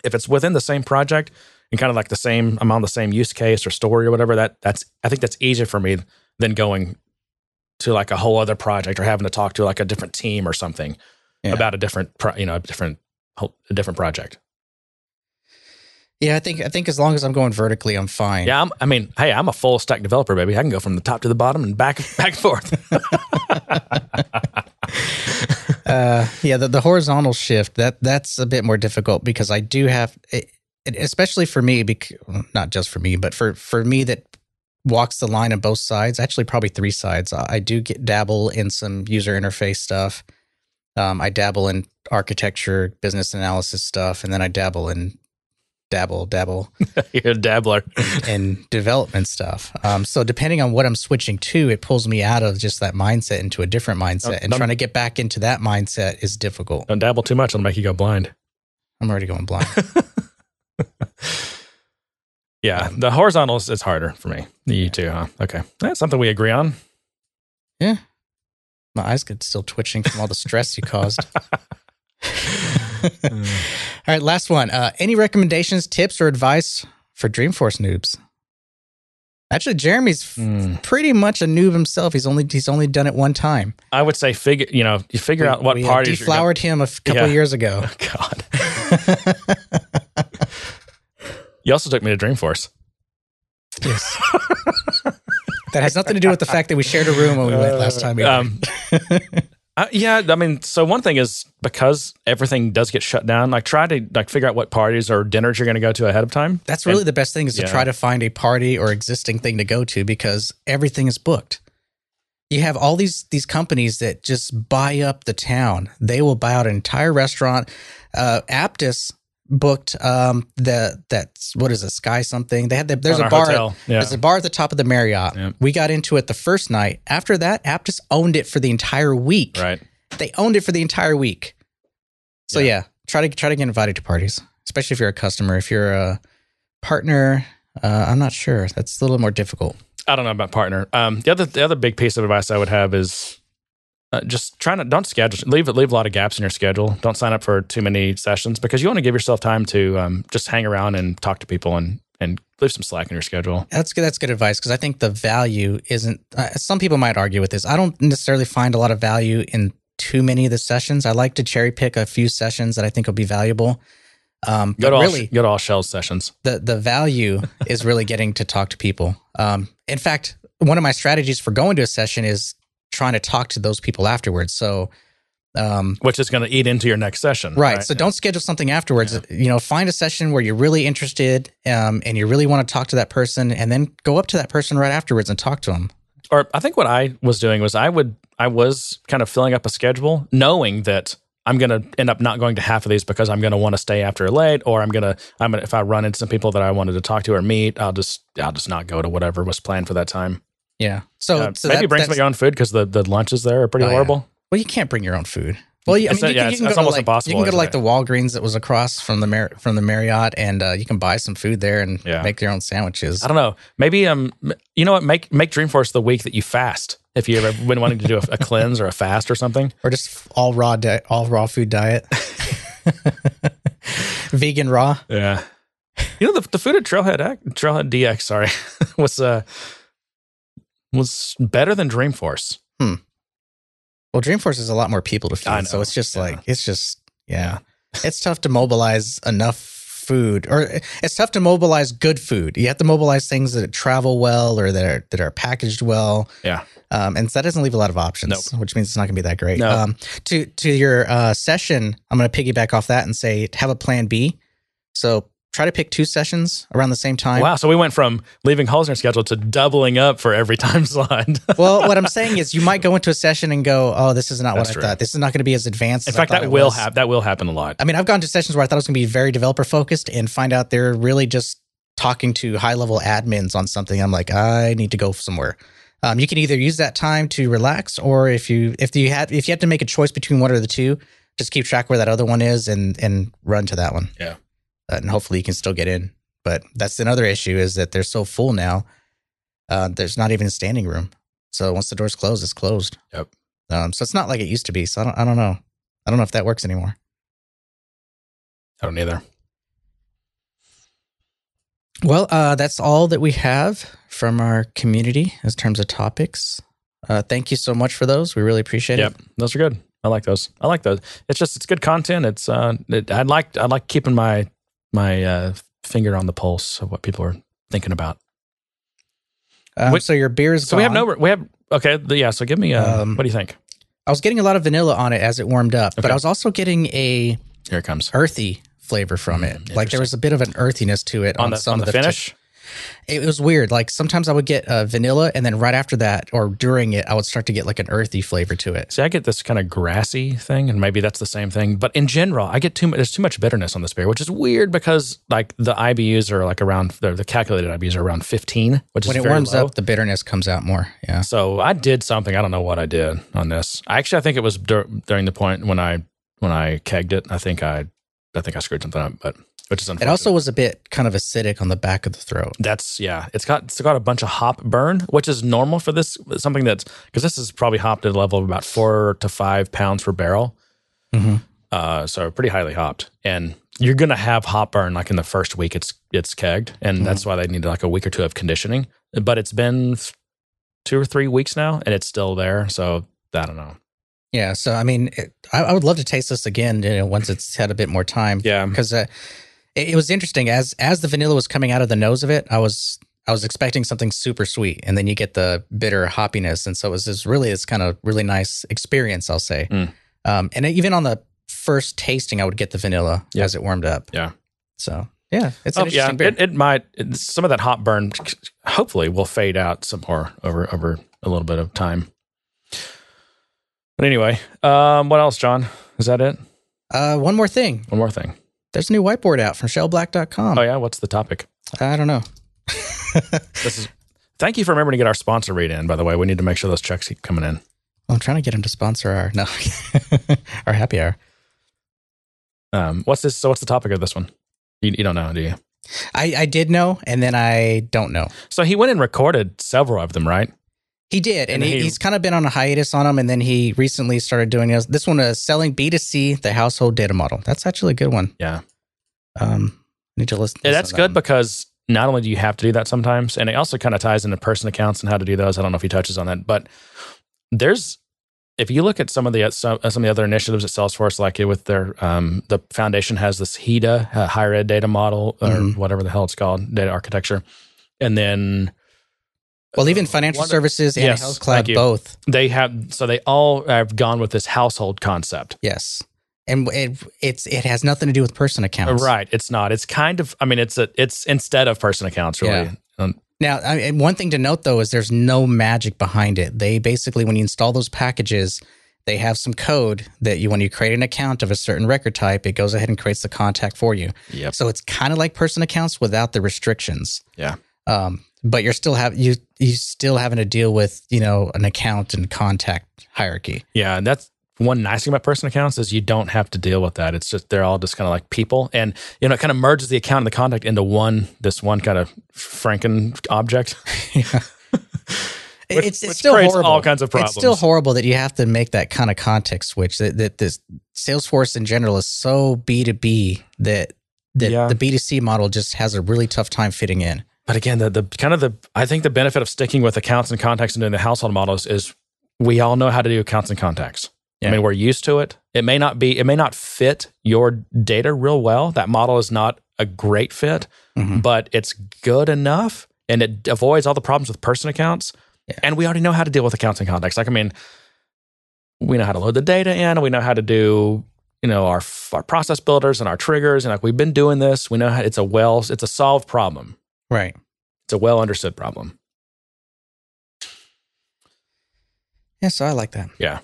If it's within the same project and kind of like the same, I'm on the same use case or story or whatever, that that's, I think that's easier for me than going to like a whole other project or having to talk to like a different team or something Yeah. about a different, pro, you know, a different, a different project. Yeah, I think I think as long as I'm going vertically, I'm fine. Yeah, I'm, I mean, hey, I'm a full stack developer, baby. I can go from the top to the bottom and back, back and forth. uh, yeah, the, the horizontal shift that that's a bit more difficult because I do have, it, it- especially for me, because, not just for me, but for for me that walks the line on both sides. Actually, probably three sides. I, do get dabble in some user interface stuff. Um, I dabble in architecture, business analysis stuff, and then I dabble in dabble dabble You're a dabbler. in development stuff. Um, so depending on what I'm switching to, it pulls me out of just that mindset into a different mindset, and Don't- trying to get back into that mindset is difficult. Don't dabble too much; it'll make you go blind. I'm already going blind. Yeah, the horizontal is is harder for me. You too, huh? Okay, that's something we agree on. Yeah, my eyes get still twitching from all the stress you caused. all right, last one. Uh, any recommendations, tips, or advice for Dreamforce noobs? Actually, Jeremy's Hmm. pretty much a noob himself. He's only he's only done it one time. I would say figure. You know, you figure out what we, parties. you're gonna- deflowered him a couple Yeah. years ago. God. You also took me to Dreamforce. Yes. that has nothing to do with the fact that we shared a room when we went last time. Um, uh, yeah, I mean, so one thing is because everything does get shut down. Like, try to like figure out what parties or dinners you're going to go to ahead of time. That's really the best thing is to yeah. try to find a party or existing thing to go to because everything is booked. You have all these these companies that just buy up the town. They will buy out an entire restaurant. Uh, Apttus booked um, the that's what is a Sky something. They had the, there's a bar. Yeah. There's a bar at the top of the Marriott. Yeah. We got into it the first night. After that, Apttus owned it for the entire week. Right. They owned it for the entire week. So Yeah. yeah, try to try to get invited to parties, especially if you're a customer. If you're a partner, uh, I'm not sure. That's a little more difficult. I don't know about partner. Um, the other the other big piece of advice I would have is uh, just try to don't schedule leave leave a lot of gaps in your schedule. Don't sign up for too many sessions because you want to give yourself time to um, just hang around and talk to people and and leave some slack in your schedule. That's good. That's good advice because I think the value isn't. Uh, some people might argue with this. I don't necessarily find a lot of value in too many of the sessions. I like to cherry pick a few sessions that I think will be valuable. Um, Go to all, really, go to all Shell's sessions. the the value is really getting to talk to people. Um, in fact, one of my strategies for going to a session is trying to talk to those people afterwards. So, um, which is going to eat into your next session. right. So don't schedule something afterwards. You know, find a session where you're really interested um, and you really want to talk to that person, and then go up to that person right afterwards and talk to them. or I think what I was doing was I would I was kind of filling up a schedule, knowing that I'm going to end up not going to half of these because I'm going to want to stay after late, or I'm going to I'm gonna, if I run into some people that I wanted to talk to or meet, I'll just I'll just not go to whatever was planned for that time. Yeah. So, Uh, so maybe that- bring some of your own food because the the lunches there are pretty Oh, yeah. horrible. Well, you can't bring your own food. Well, yeah, I mean, you, yeah, can, you can go to almost like, impossible, You can go to like the Walgreens that was across from the Mar- from the Marriott, and uh, you can buy some food there and Yeah. make your own sandwiches. I don't know. Maybe um, you know what? Make make Dreamforce the week that you fast. If you ever been wanting to do a, a cleanse or a fast or something. or just all raw di- all raw food diet vegan raw Yeah. You know the, the food at Trailhead TrailheaDX, sorry, was uh was better than Dreamforce. Hmm. Well dreamforce is a lot more people to feed so it's just yeah. like it's just yeah it's tough to mobilize enough food or it's tough to mobilize good food you have to mobilize things that travel well or that are that are packaged well Yeah. um, and so that doesn't leave a lot of options Nope. which means it's not going to be that great No. um, to to your uh, session i'm going to piggyback off that and say have a plan b so try to pick two sessions around the same time Wow. So we went from leaving holes in our schedule to doubling up for every time slot. well, what I'm saying is, you might go into a session and go, "Oh, this is not That's what true. I thought. This is not going to be as advanced." In as I fact, thought that will happen. That will happen a lot. I mean, I've gone to sessions where I thought it was going to be very developer focused, and find out they're really just talking to high level admins on something. I'm like, I need to go somewhere. Um, you can either use that time to relax, or if you if you had if you have to make a choice between one or the two, just keep track where that other one is and and run to that one. Yeah. Uh, and hopefully you can still get in. But that's another issue is that they're so full now. Uh, there's not even standing room. So once the doors close, it's closed. Yep. Um, so it's not like it used to be. So I don't I don't know. I don't know if that works anymore. I don't either. Well, uh, that's all that we have from our community in terms of topics. Uh, thank you so much for those. We really appreciate Yep, it. Yep, those are good. I like those. I like those. It's just it's good content. It's uh, it, I like I like keeping my my uh, finger on the pulse of what people are thinking about. Um, Wait, so your beer is So we have no we have okay the- yeah. So give me uh, Um, what do you think? I was getting a lot of vanilla on it as it warmed up, but I was also getting a Here it comes earthy flavor from it. Mm, Like there was a bit of an earthiness to it on, on the some on of the the finish. It was weird. Like sometimes I would get uh, vanilla, and then right after that, or during it, I would start to get like an earthy flavor to it. See, I get this kind of grassy thing, and maybe that's the same thing. But in general, I get too much. There's too much bitterness on this beer, which is weird because like the IBUs are like around the, calculated IBUs are around 15, which When is it very warms low. up, the bitterness comes out more. Yeah. So I did something. I don't know what I did on this. Actually, I think it was dur- during the point when I when I kegged it. I think I I think I screwed something up, but which is It also was a bit kind of acidic on the back of the throat. that's yeah. It's got it's got a bunch of hop burn, which is normal for this. Something that's because this is probably hopped at a level of about four to five pounds per barrel. Mhm. Uh, so pretty highly hopped, and you're gonna have hop burn like in the first week it's it's kegged, and that's why they need like a week or two of conditioning. But it's been two or three weeks now, and it's still there. So I don't know. Yeah, so I mean, it, I, I would love to taste this again. You know, once it's had a bit more time. Yeah. because uh, it, it was interesting as as the vanilla was coming out of the nose of it. I was I was expecting something super sweet, and then you get the bitter hoppiness, and so it was this really this kind of really nice experience. I'll say, Mm. um, and even on the first tasting, I would get the vanilla Yeah. as it warmed up. Yeah. So yeah, it's Oh, yeah, it, it might. Some of that hop burn, hopefully, will fade out some more over over a little bit of time. But anyway, um, what else, John? Is that it? uh, one more thing, One more thing. There's a new whiteboard out from shellblack.com. Oh yeah, what's the topic? I don't know. This is. Thank you for remembering to get our sponsor read in. By the way, we need to make sure those checks keep coming in. I'm trying to get him to sponsor our no our happy hour. Um, what's this? So, what's the topic of this one? You, you don't know, do you? I, I did know, and then I don't know. So he went and recorded several of them, right? He did, and, And he, he- he's kind of been on a hiatus on them, and then he recently started doing this. This one is selling B 2 C, the household data model. That's actually a good one. Yeah. Um, need to listen. Yeah, that's to that good because not only do you have to do that sometimes, and it also kind of ties into person accounts and how to do those. I don't know if he touches on that, but there's if you look at some of the some, some of the other initiatives at Salesforce, like it with their um, the foundation has this HEDA uh, higher ed data model or Mhm. whatever the hell it's called, data architecture, and then Well, even financial One- services and Yes, health thank cloud you. both. they have so they all have gone with this household concept. Yes, and it, it's it has nothing to do with person accounts. Right. It's not. It's kind of. I mean, it's a. It's instead of person accounts, really. Yeah. Um, Now, I mean, one thing to note though is there's no magic behind it. They basically, when you install those packages, they have some code that you, when you create an account of a certain record type, it goes ahead and creates the contact for you. Yep. So it's kind of like person accounts without the restrictions. Yeah. Um, but you're still have you you still having to deal with you know an account and contact hierarchy. Yeah, and that's one nice thing about personal accounts is you don't have to deal with that. It's just they're all just kind of like people, and you know, it kind of merges the account and the contact into one this one kind of Franken object. yeah. Which- it's, it's still horrible. all kinds of It's still horrible that you have to make that kind of context switch. That, that this Salesforce in general is so B two B that that Yeah. the B two C model just has a really tough time fitting in. But again, the the kind of the I think the benefit of sticking with accounts and contacts and doing the household models is we all know how to do accounts and contacts. Yeah. I mean, we're used to it. It may not be, it may not fit your data real well. That model is not a great fit, Mhm. but it's good enough and it avoids all the problems with person accounts. Yeah. And we already know how to deal with accounts and contacts. Like, I mean, we know how to load the data in. We know how to do, you know, our, our process builders and our triggers. And like, we've been doing this. We know how it's a well, it's a solved problem. Right. It's a well understood problem. Yeah. So I like that. Yeah.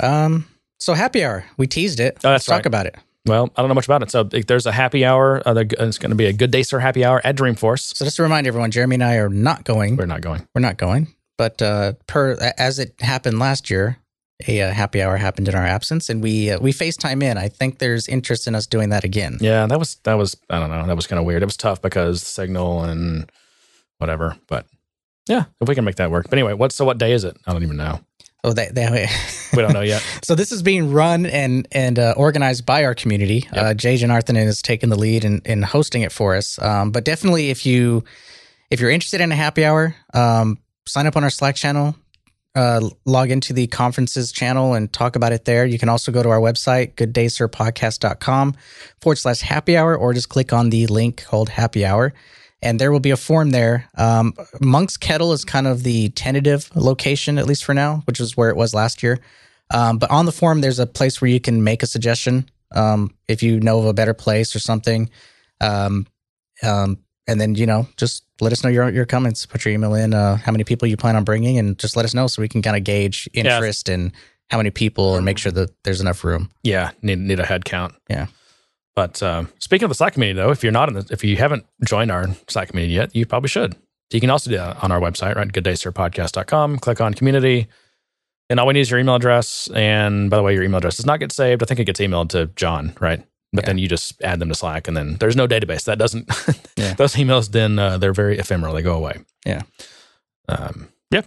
Um. So happy hour. We teased it. Oh, Let's that's talk about it. Well, I don't know much about it. So there's a happy hour. Uh, it's going to be a good day, sir happy hour at Dreamforce. So just to remind everyone, Jeremy and I are not going. We're not going. We're not going. But uh, per as it happened last year, a uh, happy hour happened in our absence, and we uh, we FaceTime in. I think there's interest in us doing that again. Yeah, that was that was I don't know. That was kind of weird. It was tough because signal and whatever. But yeah, if we can make that work. But anyway, what so what day is it? I don't even know. Oh, they, they, We don't know yet. so this is being run and and uh, organized by our community. Uh, Jay Janarthan has taken the lead in, in hosting it for us. Um, but definitely, if you if you're interested in a happy hour, um, sign up on our Slack channel. Uh, log into the conferences channel and talk about it there. You can also go to our website, gooddaysirpodcast.com forward slash happy hour, or just click on the link called happy hour. And there will be a form there. Um, Monk's Kettle is kind of the tentative location, at least for now, which is where it was last year. Um, but on the form, there's a place where you can make a suggestion um, if you know of a better place or something. Um, um, and then, you know, just let us know your your comments. Put your email in, uh, how many people you plan on bringing, and just let us know so we can kind of gauge interest and how many people and make sure that there's enough room. Yeah, need need a head count. Yeah. But uh, speaking of the Slack community, though, if you're not in the, if you haven't joined our Slack community yet, you probably should. You can also do that on our website, right? Gooddaysirpodcast.com. Click on community, and all we need is your email address. And by the way, your email address does not get saved. I think it gets emailed to John, right? But Yeah. then you just add them to Slack, and then there's no database. That doesn't. Yeah. those emails then uh, they're very ephemeral. They go away. Yeah. Um, yeah.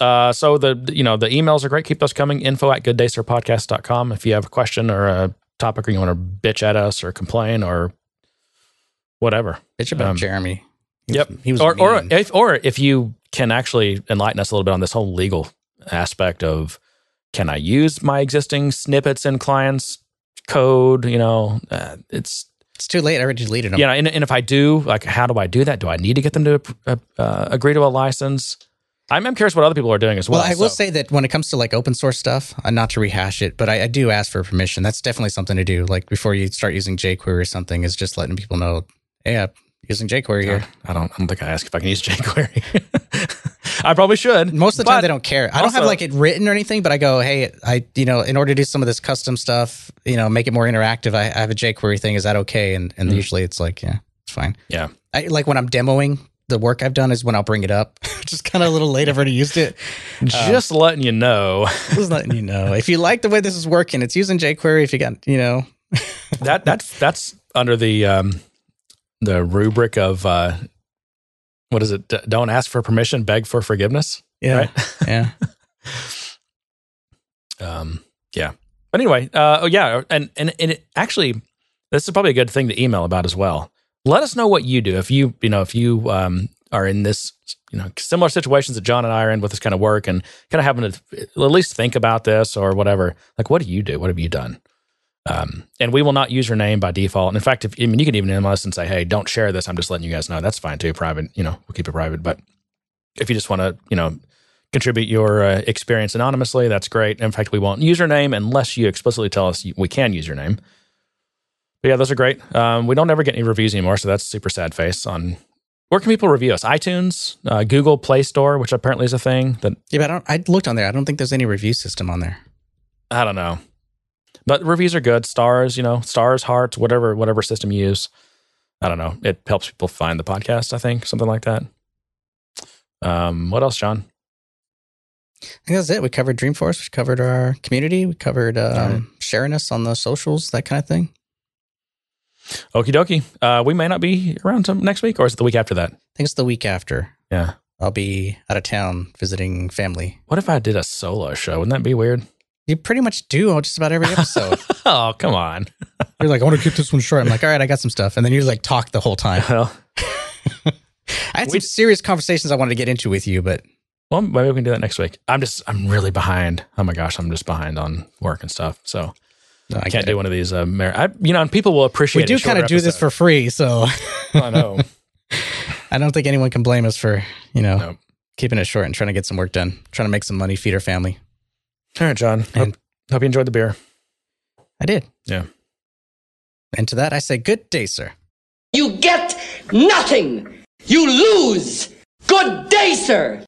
Uh, so the you know the emails are great. Keep those coming. Info at gooddaysirpodcast.com. If you have a question or a topic or you want to bitch at us or complain or whatever. Bitch about Um, Jeremy. He Yep. Was, he was or or if or if you can actually enlighten us a little bit on this whole legal aspect of can I use my existing snippets in clients code? You know, uh, it's it's too late. I already deleted him. yeah. And, and if I do, like, how do I do that? Do I need to get them to uh, uh, agree to a license? I'm, I'm curious what other people are doing as well. Well, I will so- say that when it comes to like open source stuff, uh, not to rehash it, but I, I do ask for permission. That's definitely something to do. Like before you start using jQuery or something, is just letting people know, hey, I'm using jQuery here. I don't. I don't think I ask if I can use jQuery. I probably should. Most of the time, they don't care. I don't have like it written or anything, but I go, hey, I, you know, in order to do some of this custom stuff, you know, make it more interactive, I, I have a jQuery thing. Is that okay? And and Mm. usually it's like, yeah, it's fine. Yeah. I, like when I'm demoing the work I've done is when I'll bring it up. just kind of a little late. I've already used it. Just letting you know Just letting you know. If you like the way this is working, it's using jQuery. If you got, you know, that that's that's under the um the rubric of uh what is it? D- don't ask for permission, beg for forgiveness. yeah, Right? yeah. Um, yeah. But anyway, uh, oh yeah, and and and it actually, this is probably a good thing to email about as well. Let us know what you do if you you know if you um, are in this you know similar situations that John and I are in with this kind of work and kind of having to at least think about this or whatever. Like, what do you do? What have you done? Um, and we will not use your name by default. And in fact, if I mean, you can even email us and say, "Hey, don't share this." I'm just letting you guys know. That's fine too. Private, you know, we'll keep it private. But if you just want to, you know, contribute your uh, experience anonymously, that's great. In fact, we won't use your name unless you explicitly tell us we can use your name. But yeah, those are great. Um, we don't ever get any reviews anymore, so that's a super sad face. On where can people review us? iTunes, uh, Google Play Store, which apparently is a thing that Yeah, but I, don't, I looked on there. I don't think there's any review system on there. I don't know. But reviews are good. Stars, you know, stars, hearts, whatever, whatever system you use. I don't know. It helps people find the podcast. I think something like that. Um, what else, John? I think that's it. We covered Dreamforce. We covered our community. We covered um, right. sharing us on the socials, that kind of thing. Okie dokie. Uh, we may not be around some next week, or is it the week after that? I think it's the week after. Yeah. I'll be out of town visiting family. What if I did a solo show? Wouldn't that be weird? You pretty much do on just about every episode. oh, come on. you're like, I want to keep this one short. I'm like, all right, I got some stuff. And then you like talk the whole time. Well, I had We- some serious conversations I wanted to get into with you, but well, maybe we can do that next week. I'm just, I'm really behind. Oh my gosh, I'm just behind on work and stuff. So no, I I can't do one of these. Uh, mar- I, you know, and people will appreciate. We do kind of do this for free, so I know. I don't think anyone can blame us for, you know, No. keeping it short and trying to get some work done, trying to make some money, feed our family. All right, John. Hope, hope you enjoyed the beer. I did. Yeah. And to that, I say, good day, sir. You get nothing. You lose. Good day, sir.